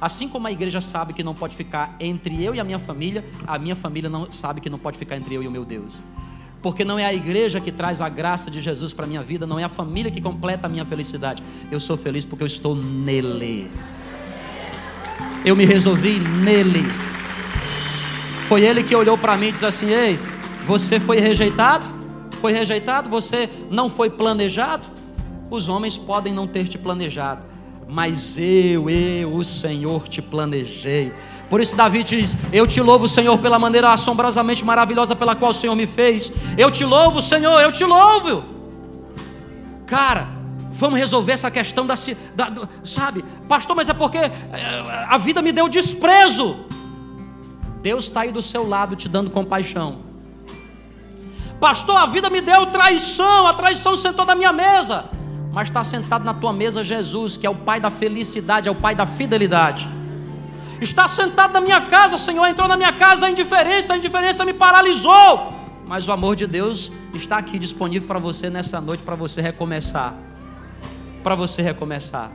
Assim como a igreja sabe que não pode ficar entre eu e a minha família, a minha família não sabe que não pode ficar entre eu e o meu Deus. Porque não é a igreja que traz a graça de Jesus para a minha vida, não é a família que completa a minha felicidade. Eu sou feliz porque eu estou nele. Eu me resolvi nele. Foi ele que olhou para mim e disse assim: Ei, você foi rejeitado? foi rejeitado, você não foi planejado. Os homens podem não ter te planejado, mas eu, eu, o Senhor, te planejei. Por isso Davi diz: Eu te louvo, Senhor, pela maneira assombrosamente maravilhosa pela qual o Senhor me fez. Eu te louvo, Senhor, eu te louvo. Cara, vamos resolver essa questão da, da sabe, pastor, mas é porque eh, a vida me deu desprezo. Deus está aí do seu lado te dando compaixão. Pastor, a vida me deu traição, a traição sentou na minha mesa. Mas está sentado na tua mesa Jesus, que é o Pai da felicidade, é o Pai da fidelidade. Está sentado na minha casa, Senhor, entrou na minha casa a indiferença, a indiferença me paralisou. Mas o amor de Deus está aqui disponível para você nessa noite, para você recomeçar. Para você recomeçar.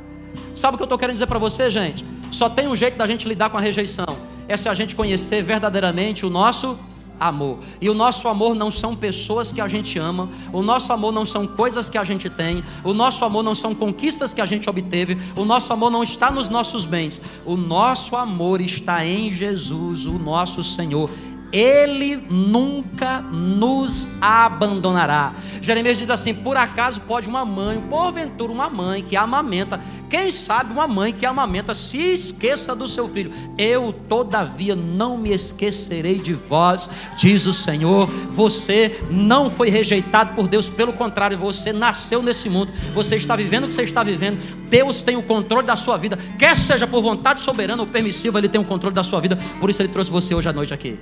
Sabe o que eu estou querendo dizer para você, gente? Só tem um jeito da gente lidar com a rejeição: é se a gente conhecer verdadeiramente o nosso amor. E o nosso amor não são pessoas que a gente ama, o nosso amor não são coisas que a gente tem, o nosso amor não são conquistas que a gente obteve, o nosso amor não está nos nossos bens, o nosso amor está em Jesus, o nosso Senhor. Ele nunca nos abandonará. Jeremias diz assim: por acaso pode uma mãe, porventura uma mãe que amamenta, quem sabe uma mãe que amamenta se esqueça do seu filho. Eu, todavia, não me esquecerei de vós, diz o Senhor. Você não foi rejeitado por Deus, pelo contrário, você nasceu nesse mundo, você está vivendo o que você está vivendo. Deus tem o controle da sua vida, quer seja por vontade soberana ou permissiva, Ele tem o controle da sua vida. Por isso Ele trouxe você hoje à noite aqui.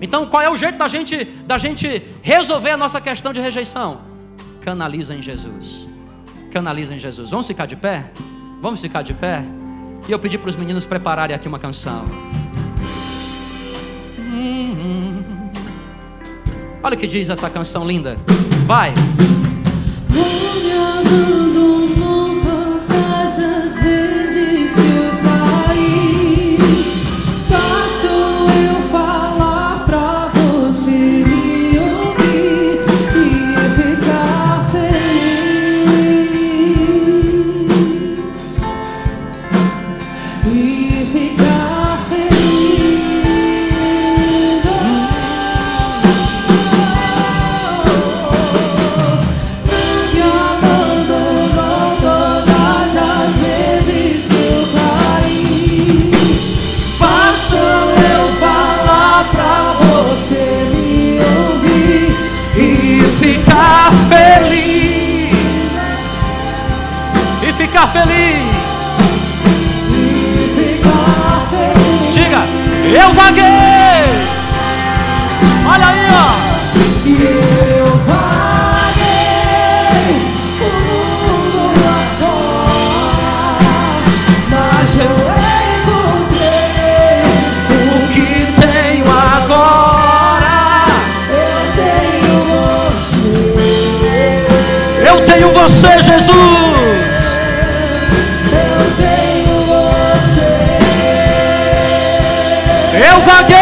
Então, qual é o jeito da gente, da gente resolver a nossa questão de rejeição? Canaliza em Jesus. Canaliza em Jesus. Vamos ficar de pé? Vamos ficar de pé? E eu pedi para os meninos prepararem aqui uma canção. Olha o que diz essa canção linda. Vai. Não me abandonou vezes que eu E eu vaguei o mundo lá fora, mas eu encontrei o que tenho agora. Eu tenho você. Eu tenho você, Jesus. Eu vaguei.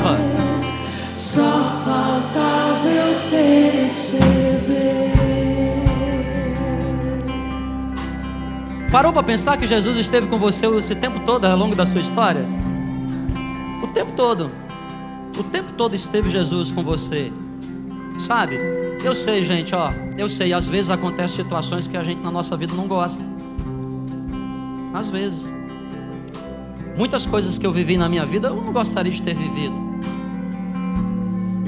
Que é que faltava? Parou para pensar que Jesus esteve com você esse tempo todo ao longo da sua história? O tempo todo. O tempo todo esteve Jesus com você. Sabe? Eu sei, gente, ó. Eu sei, às vezes acontecem situações que a gente na nossa vida não gosta. Às vezes. Muitas coisas que eu vivi na minha vida eu não gostaria de ter vivido.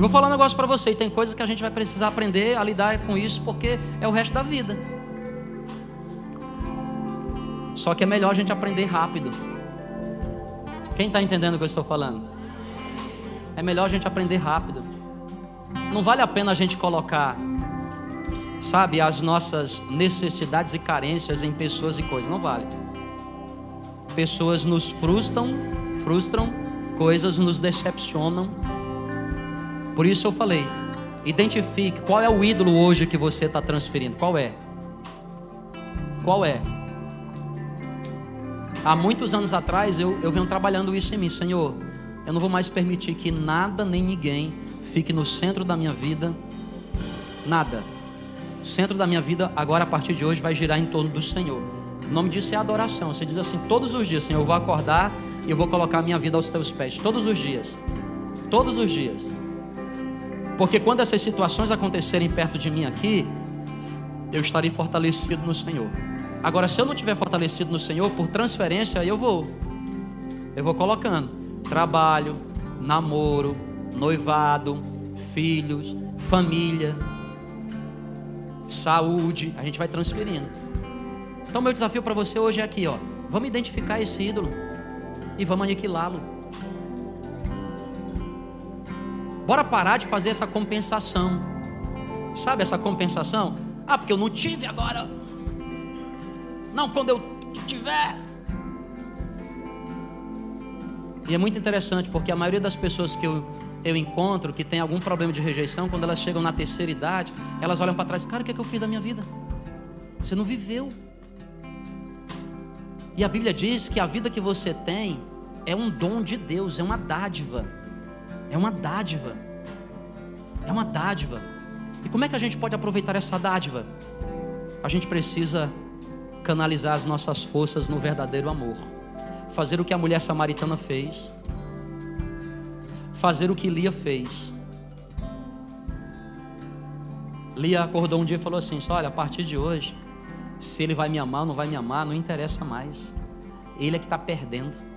E vou falar um negócio para você, e tem coisas que a gente vai precisar aprender a lidar com isso porque é o resto da vida. Só que é melhor a gente aprender rápido. Quem está entendendo o que eu estou falando? É melhor a gente aprender rápido. Não vale a pena a gente colocar, sabe, as nossas necessidades e carências em pessoas e coisas. Não vale. Pessoas nos frustram, frustram, coisas nos decepcionam. Por isso eu falei, identifique qual é o ídolo hoje que você está transferindo. Qual é? Qual é? Há muitos anos atrás eu, eu venho trabalhando isso em mim, Senhor. Eu não vou mais permitir que nada nem ninguém fique no centro da minha vida. Nada. O centro da minha vida, agora a partir de hoje, vai girar em torno do Senhor. O nome disso é adoração. Você diz assim: todos os dias, Senhor, eu vou acordar e eu vou colocar a minha vida aos teus pés. Todos os dias. Todos os dias. Porque quando essas situações acontecerem perto de mim aqui, eu estarei fortalecido no Senhor. Agora, se eu não tiver fortalecido no Senhor, por transferência, aí eu vou. Eu vou colocando trabalho, namoro, noivado, filhos, família. saúde, a gente vai transferindo. Então, meu desafio para você hoje é aqui, ó. Vamos identificar esse ídolo e vamos aniquilá-lo. Bora parar de fazer essa compensação. Sabe essa compensação? Ah, porque eu não tive agora. Não, quando eu tiver. E é muito interessante porque a maioria das pessoas que eu, eu encontro que tem algum problema de rejeição, quando elas chegam na terceira idade, elas olham para trás, cara, o que, é que eu fiz da minha vida? Você não viveu. E a Bíblia diz que a vida que você tem é um dom de Deus, é uma dádiva. É uma dádiva. É uma dádiva. E como é que a gente pode aproveitar essa dádiva? A gente precisa canalizar as nossas forças no verdadeiro amor. Fazer o que a mulher samaritana fez. Fazer o que Lia fez. Lia acordou um dia e falou assim: Olha, a partir de hoje, se ele vai me amar ou não vai me amar, não interessa mais. Ele é que está perdendo.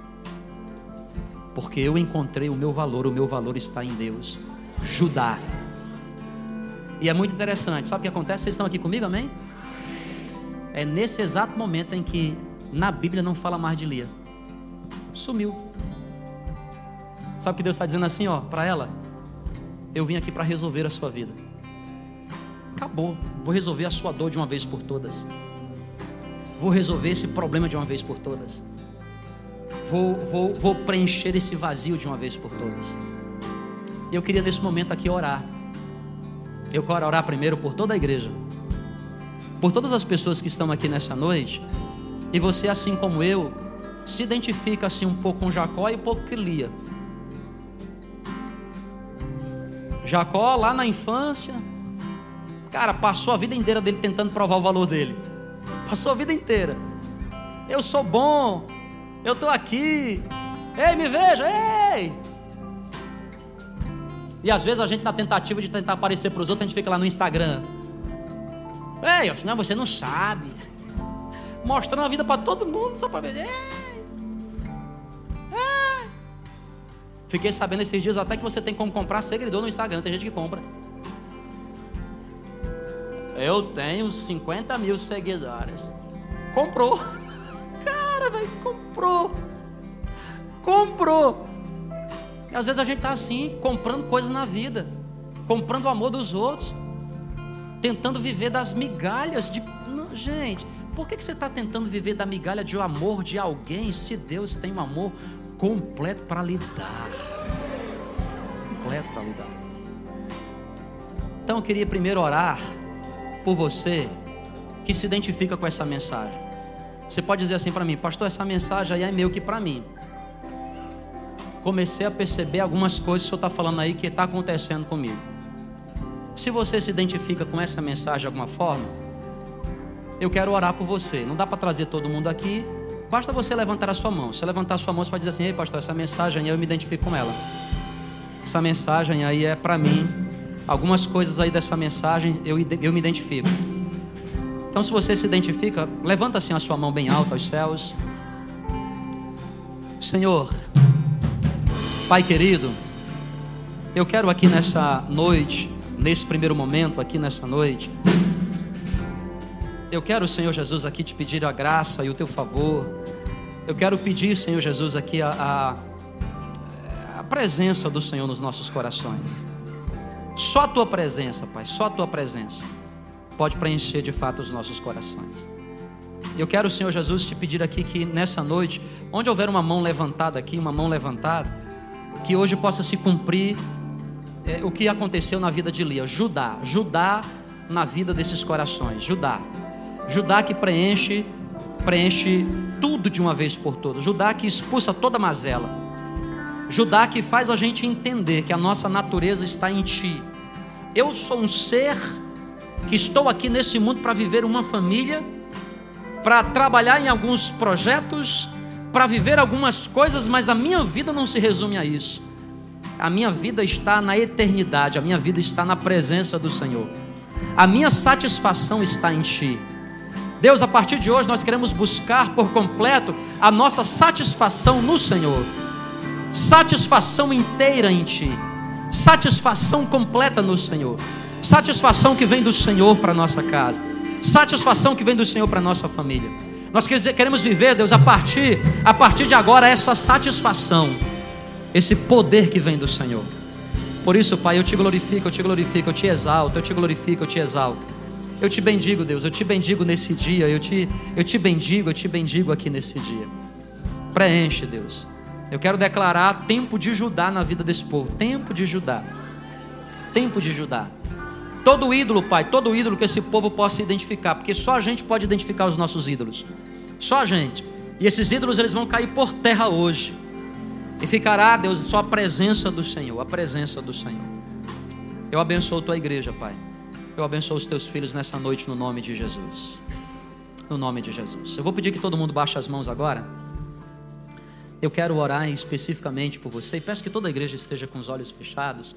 Porque eu encontrei o meu valor, o meu valor está em Deus. Judá. E é muito interessante. Sabe o que acontece? Vocês estão aqui comigo, amém? É nesse exato momento em que na Bíblia não fala mais de Lia. Sumiu. Sabe o que Deus está dizendo assim, ó, para ela? Eu vim aqui para resolver a sua vida. Acabou. Vou resolver a sua dor de uma vez por todas. Vou resolver esse problema de uma vez por todas. Vou, vou, vou preencher esse vazio de uma vez por todas. Eu queria nesse momento aqui orar. Eu quero orar primeiro por toda a igreja, por todas as pessoas que estão aqui nessa noite. E você, assim como eu, se identifica assim um pouco com Jacó e um pouco com Lia. Jacó, lá na infância, cara, passou a vida inteira dele tentando provar o valor dele. Passou a vida inteira. Eu sou bom. Eu estou aqui. Ei, me veja, ei. E às vezes a gente, na tentativa de tentar aparecer para os outros, a gente fica lá no Instagram. Ei, não, você não sabe. Mostrando a vida para todo mundo, só para ver. Ei. Ei. Fiquei sabendo esses dias até que você tem como comprar seguidor no Instagram. Tem gente que compra. Eu tenho 50 mil seguidores. Comprou. Velho, comprou. Comprou. E às vezes a gente está assim, comprando coisas na vida, comprando o amor dos outros, tentando viver das migalhas de. Não, gente, por que, que você está tentando viver da migalha de amor de alguém se Deus tem um amor completo para lhe dar? Completo para lhe dar. Então eu queria primeiro orar por você que se identifica com essa mensagem. Você pode dizer assim para mim, pastor, essa mensagem aí é meio que para mim. Comecei a perceber algumas coisas que o senhor está falando aí que está acontecendo comigo. Se você se identifica com essa mensagem de alguma forma, eu quero orar por você. Não dá para trazer todo mundo aqui, basta você levantar a sua mão. Se levantar a sua mão, você vai dizer assim: Ei, pastor, essa mensagem aí eu me identifico com ela. Essa mensagem aí é para mim algumas coisas aí dessa mensagem eu, eu me identifico. Então, se você se identifica, levanta assim a sua mão bem alta aos céus. Senhor, Pai querido, eu quero aqui nessa noite, nesse primeiro momento, aqui nessa noite, eu quero, Senhor Jesus, aqui te pedir a graça e o teu favor. Eu quero pedir, Senhor Jesus, aqui a, a, a presença do Senhor nos nossos corações. Só a tua presença, Pai, só a tua presença pode preencher de fato os nossos corações. Eu quero, Senhor Jesus, te pedir aqui que nessa noite, onde houver uma mão levantada aqui, uma mão levantada, que hoje possa se cumprir é, o que aconteceu na vida de Lia. Judá, Judá na vida desses corações. Judá, Judá que preenche, preenche tudo de uma vez por todas. Judá que expulsa toda mazela. Judá que faz a gente entender que a nossa natureza está em Ti. Eu sou um ser que estou aqui nesse mundo para viver uma família, para trabalhar em alguns projetos, para viver algumas coisas, mas a minha vida não se resume a isso. A minha vida está na eternidade, a minha vida está na presença do Senhor. A minha satisfação está em Ti. Deus, a partir de hoje nós queremos buscar por completo a nossa satisfação no Senhor satisfação inteira em Ti, satisfação completa no Senhor. Satisfação que vem do Senhor para nossa casa, satisfação que vem do Senhor para nossa família. Nós queremos viver, Deus, a partir, a partir de agora, essa satisfação, esse poder que vem do Senhor. Por isso, Pai, eu te glorifico, eu te glorifico, eu te exalto, eu te glorifico, eu te exalto. Eu te bendigo, Deus, eu te bendigo nesse dia, eu te, eu te bendigo, eu te bendigo aqui nesse dia. Preenche, Deus. Eu quero declarar tempo de Judá na vida desse povo, tempo de Judá. Tempo de Judá. Todo ídolo, Pai, todo ídolo que esse povo possa identificar, porque só a gente pode identificar os nossos ídolos. Só a gente. E esses ídolos eles vão cair por terra hoje. E ficará, Deus, só a presença do Senhor, a presença do Senhor. Eu abençoo tua igreja, Pai. Eu abençoo os teus filhos nessa noite no nome de Jesus. No nome de Jesus. Eu vou pedir que todo mundo baixe as mãos agora. Eu quero orar especificamente por você e peço que toda a igreja esteja com os olhos fechados.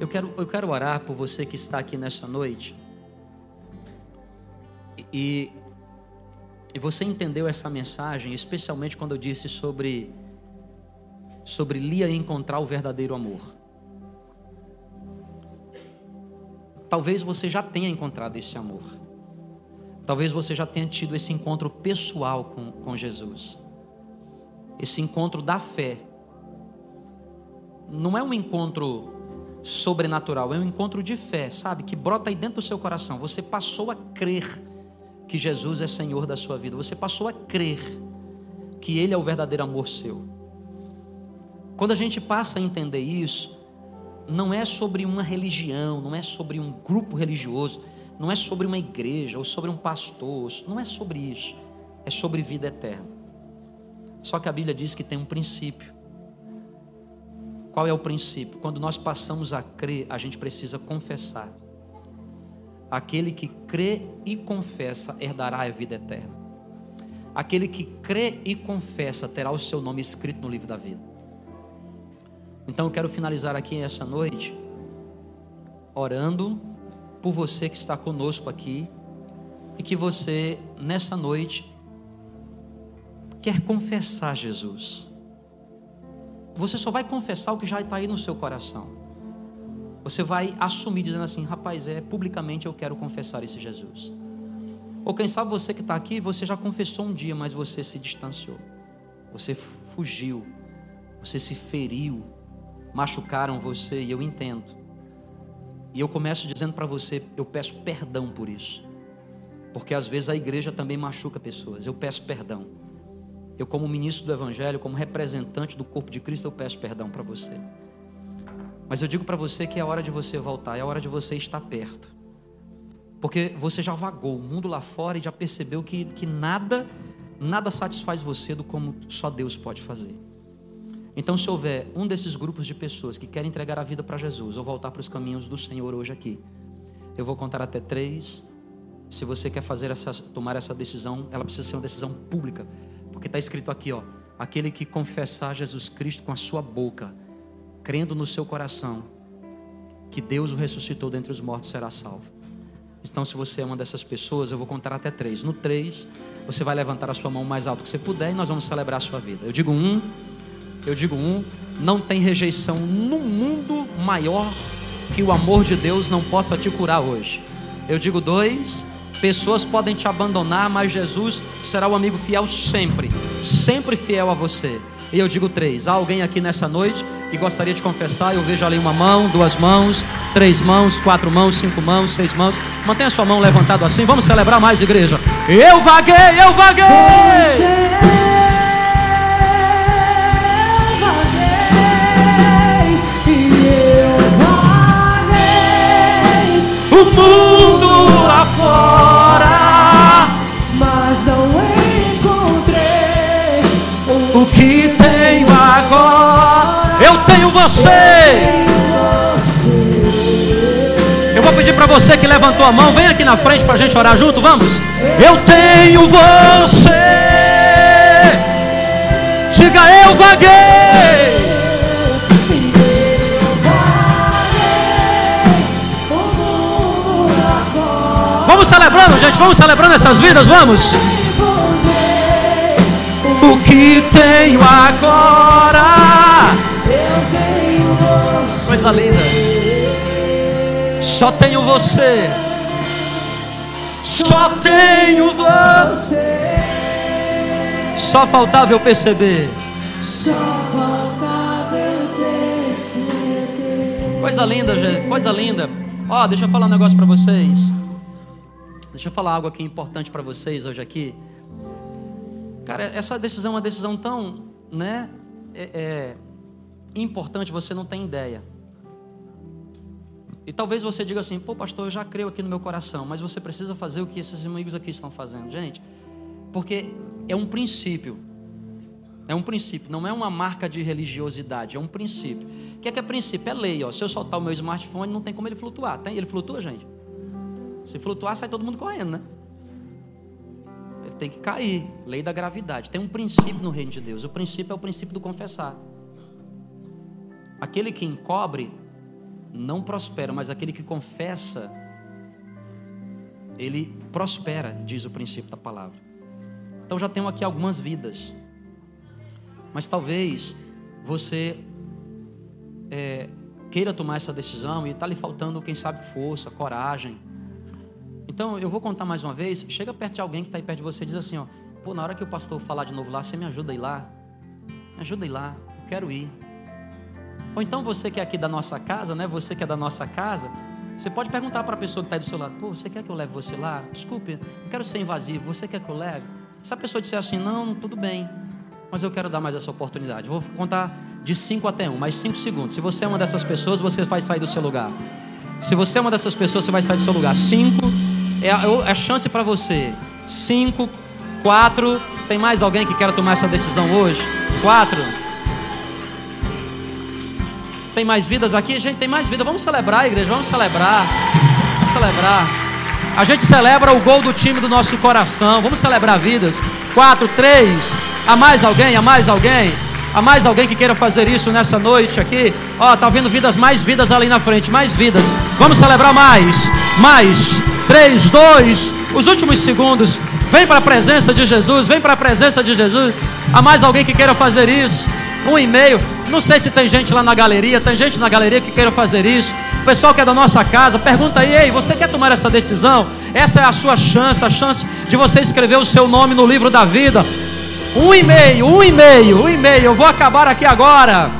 Eu quero, eu quero orar por você que está aqui nessa noite. E, e você entendeu essa mensagem, especialmente quando eu disse sobre, sobre Lia encontrar o verdadeiro amor. Talvez você já tenha encontrado esse amor. Talvez você já tenha tido esse encontro pessoal com, com Jesus. Esse encontro da fé. Não é um encontro sobrenatural, é um encontro de fé, sabe? Que brota aí dentro do seu coração. Você passou a crer que Jesus é Senhor da sua vida. Você passou a crer que Ele é o verdadeiro amor seu. Quando a gente passa a entender isso, não é sobre uma religião, não é sobre um grupo religioso, não é sobre uma igreja ou sobre um pastor, não é sobre isso. É sobre vida eterna. Só que a Bíblia diz que tem um princípio. Qual é o princípio? Quando nós passamos a crer, a gente precisa confessar. Aquele que crê e confessa herdará a vida eterna. Aquele que crê e confessa terá o seu nome escrito no livro da vida. Então eu quero finalizar aqui essa noite orando por você que está conosco aqui e que você nessa noite quer confessar Jesus. Você só vai confessar o que já está aí no seu coração. Você vai assumir dizendo assim, rapaz, é publicamente eu quero confessar esse Jesus. Ou quem sabe você que está aqui, você já confessou um dia, mas você se distanciou. Você fugiu. Você se feriu machucaram você e eu entendo. E eu começo dizendo para você, eu peço perdão por isso. Porque às vezes a igreja também machuca pessoas. Eu peço perdão. Eu como ministro do evangelho, como representante do corpo de Cristo, eu peço perdão para você. Mas eu digo para você que é hora de você voltar, é hora de você estar perto. Porque você já vagou o mundo lá fora e já percebeu que, que nada, nada satisfaz você do como só Deus pode fazer. Então, se houver um desses grupos de pessoas que querem entregar a vida para Jesus ou voltar para os caminhos do Senhor hoje aqui, eu vou contar até três. Se você quer fazer essa, tomar essa decisão, ela precisa ser uma decisão pública, porque está escrito aqui, ó, aquele que confessar Jesus Cristo com a sua boca, crendo no seu coração que Deus o ressuscitou dentre os mortos, será salvo. Então, se você é uma dessas pessoas, eu vou contar até três. No três, você vai levantar a sua mão mais alto que você puder e nós vamos celebrar a sua vida. Eu digo um eu digo um, não tem rejeição no mundo maior que o amor de Deus não possa te curar hoje. Eu digo dois, pessoas podem te abandonar, mas Jesus será o amigo fiel sempre, sempre fiel a você. E eu digo três, há alguém aqui nessa noite que gostaria de confessar? Eu vejo ali uma mão, duas mãos, três mãos, quatro mãos, cinco mãos, seis mãos. Mantenha sua mão levantada assim. Vamos celebrar mais, igreja. Eu vaguei, eu vaguei. Você o mundo que tenho agora. Eu tenho você. Eu vou pedir para você que levantou a mão, vem aqui na frente para a gente orar junto, vamos? Eu tenho você. Diga eu vaguei. Vamos celebrando, gente. Vamos celebrando essas vidas, vamos. O que tenho agora? Coisa linda. Só tenho você. Só tenho você. Só faltava eu perceber. Só faltava eu perceber. Coisa linda, gente. Coisa linda. Ó, deixa eu falar um negócio para vocês. Deixa eu falar algo aqui importante para vocês hoje aqui. Cara, essa decisão é uma decisão tão, né, é, é, importante, você não tem ideia. E talvez você diga assim, pô, pastor, eu já creio aqui no meu coração, mas você precisa fazer o que esses amigos aqui estão fazendo, gente, porque é um princípio. É um princípio, não é uma marca de religiosidade, é um princípio. O que é que é princípio? É lei, ó. Se eu soltar o meu smartphone, não tem como ele flutuar. Tem? Ele flutua, gente? Se flutuar, sai todo mundo correndo, né? Tem que cair. Lei da gravidade. Tem um princípio no reino de Deus. O princípio é o princípio do confessar. Aquele que encobre não prospera, mas aquele que confessa, ele prospera, diz o princípio da palavra. Então já tenho aqui algumas vidas. Mas talvez você é, queira tomar essa decisão e está lhe faltando, quem sabe, força, coragem. Então, eu vou contar mais uma vez. Chega perto de alguém que está aí perto de você e diz assim: ó, pô, na hora que o pastor falar de novo lá, você me ajuda a ir lá? Me ajuda a ir lá, eu quero ir. Ou então você que é aqui da nossa casa, né? Você que é da nossa casa, você pode perguntar para a pessoa que está aí do seu lado: pô, você quer que eu leve você lá? Desculpe, não quero ser invasivo, você quer que eu leve? Se a pessoa disser assim: não, tudo bem, mas eu quero dar mais essa oportunidade. Vou contar de 5 até 1, um, mais 5 segundos. Se você é uma dessas pessoas, você vai sair do seu lugar. Se você é uma dessas pessoas, você vai sair do seu lugar. 5 é a, é a chance para você. Cinco, quatro. Tem mais alguém que quer tomar essa decisão hoje? Quatro. Tem mais vidas aqui? Gente, tem mais vida. Vamos celebrar, igreja. Vamos celebrar. Vamos celebrar. A gente celebra o gol do time do nosso coração. Vamos celebrar vidas. Quatro, três. Há mais alguém? Há mais alguém? Há mais alguém que queira fazer isso nessa noite aqui? Ó, oh, tá vendo vidas, mais vidas ali na frente, mais vidas. Vamos celebrar mais, mais. 3, 2, os últimos segundos. Vem para a presença de Jesus, vem para a presença de Jesus. Há mais alguém que queira fazer isso? Um e-mail. Não sei se tem gente lá na galeria, tem gente na galeria que queira fazer isso. O pessoal que é da nossa casa, pergunta aí, ei, você quer tomar essa decisão? Essa é a sua chance, a chance de você escrever o seu nome no livro da vida. Um e-mail, um e-mail, um e-mail. Eu vou acabar aqui agora.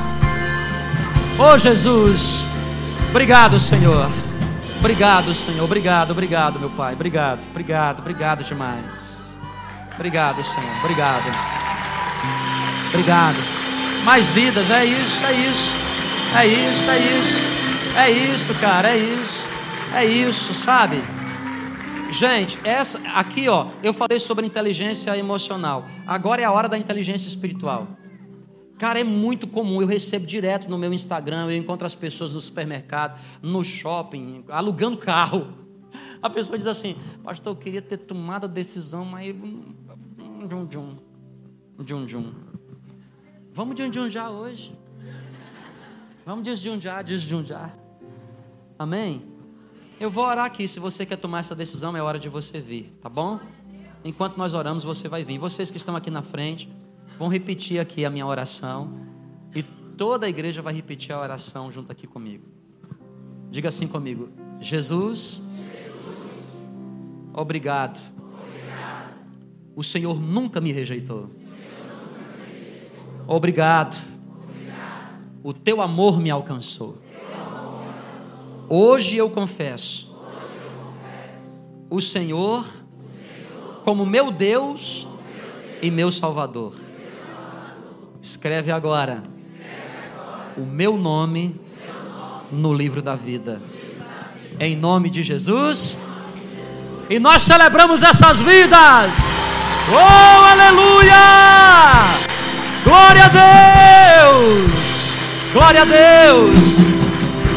Oh Jesus, obrigado, Senhor. Obrigado, Senhor. Obrigado, obrigado, meu Pai. Obrigado, obrigado, obrigado demais. Obrigado, Senhor. Obrigado. Obrigado. Mais vidas, é isso, é isso. É isso, é isso. É isso, cara, é isso. É isso, sabe? Gente, essa aqui, ó, eu falei sobre inteligência emocional. Agora é a hora da inteligência espiritual. Cara, é muito comum, eu recebo direto no meu Instagram, eu encontro as pessoas no supermercado, no shopping, alugando carro. A pessoa diz assim, pastor, eu queria ter tomado a decisão, mas. Djum, djum. Djum, djum. Vamos de um já hoje. Vamos de um já, de um já. Amém? Eu vou orar aqui. Se você quer tomar essa decisão, é hora de você vir, tá bom? Enquanto nós oramos, você vai vir. Vocês que estão aqui na frente. Vão repetir aqui a minha oração. E toda a igreja vai repetir a oração junto aqui comigo. Diga assim comigo: Jesus, obrigado. O Senhor nunca me rejeitou. Obrigado. O teu amor me alcançou. Hoje eu confesso. O Senhor como meu Deus e meu Salvador. Escreve agora, o meu nome, no livro da vida. Em nome de Jesus. E nós celebramos essas vidas. Oh, aleluia! Glória a Deus! Glória a Deus!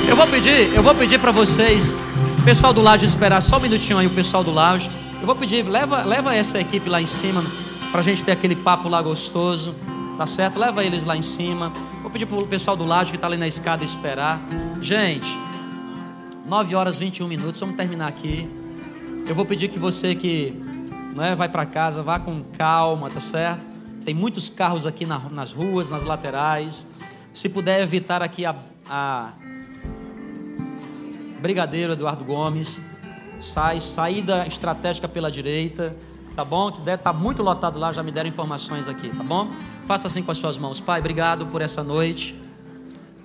Eu vou pedir, eu vou pedir para vocês, pessoal do lounge esperar só um minutinho aí o pessoal do lounge. Eu vou pedir, leva, leva essa equipe lá em cima para a gente ter aquele papo lá gostoso. Tá certo? Leva eles lá em cima. Vou pedir para o pessoal do lado que está ali na escada esperar. Gente, 9 horas 21 minutos. Vamos terminar aqui. Eu vou pedir que você que né, vai para casa, vá com calma, tá certo? Tem muitos carros aqui na, nas ruas, nas laterais. Se puder evitar aqui a, a Brigadeiro Eduardo Gomes. Sai, saída estratégica pela direita, tá bom? Que deve tá muito lotado lá, já me deram informações aqui, tá bom? Faça assim com as suas mãos. Pai, obrigado por essa noite.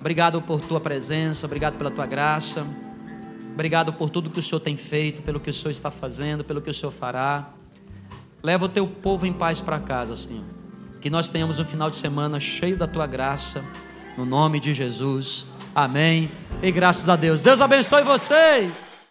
Obrigado por tua presença, obrigado pela tua graça. Obrigado por tudo que o Senhor tem feito, pelo que o Senhor está fazendo, pelo que o Senhor fará. Leva o teu povo em paz para casa, Senhor. Que nós tenhamos um final de semana cheio da tua graça, no nome de Jesus. Amém. E graças a Deus. Deus abençoe vocês.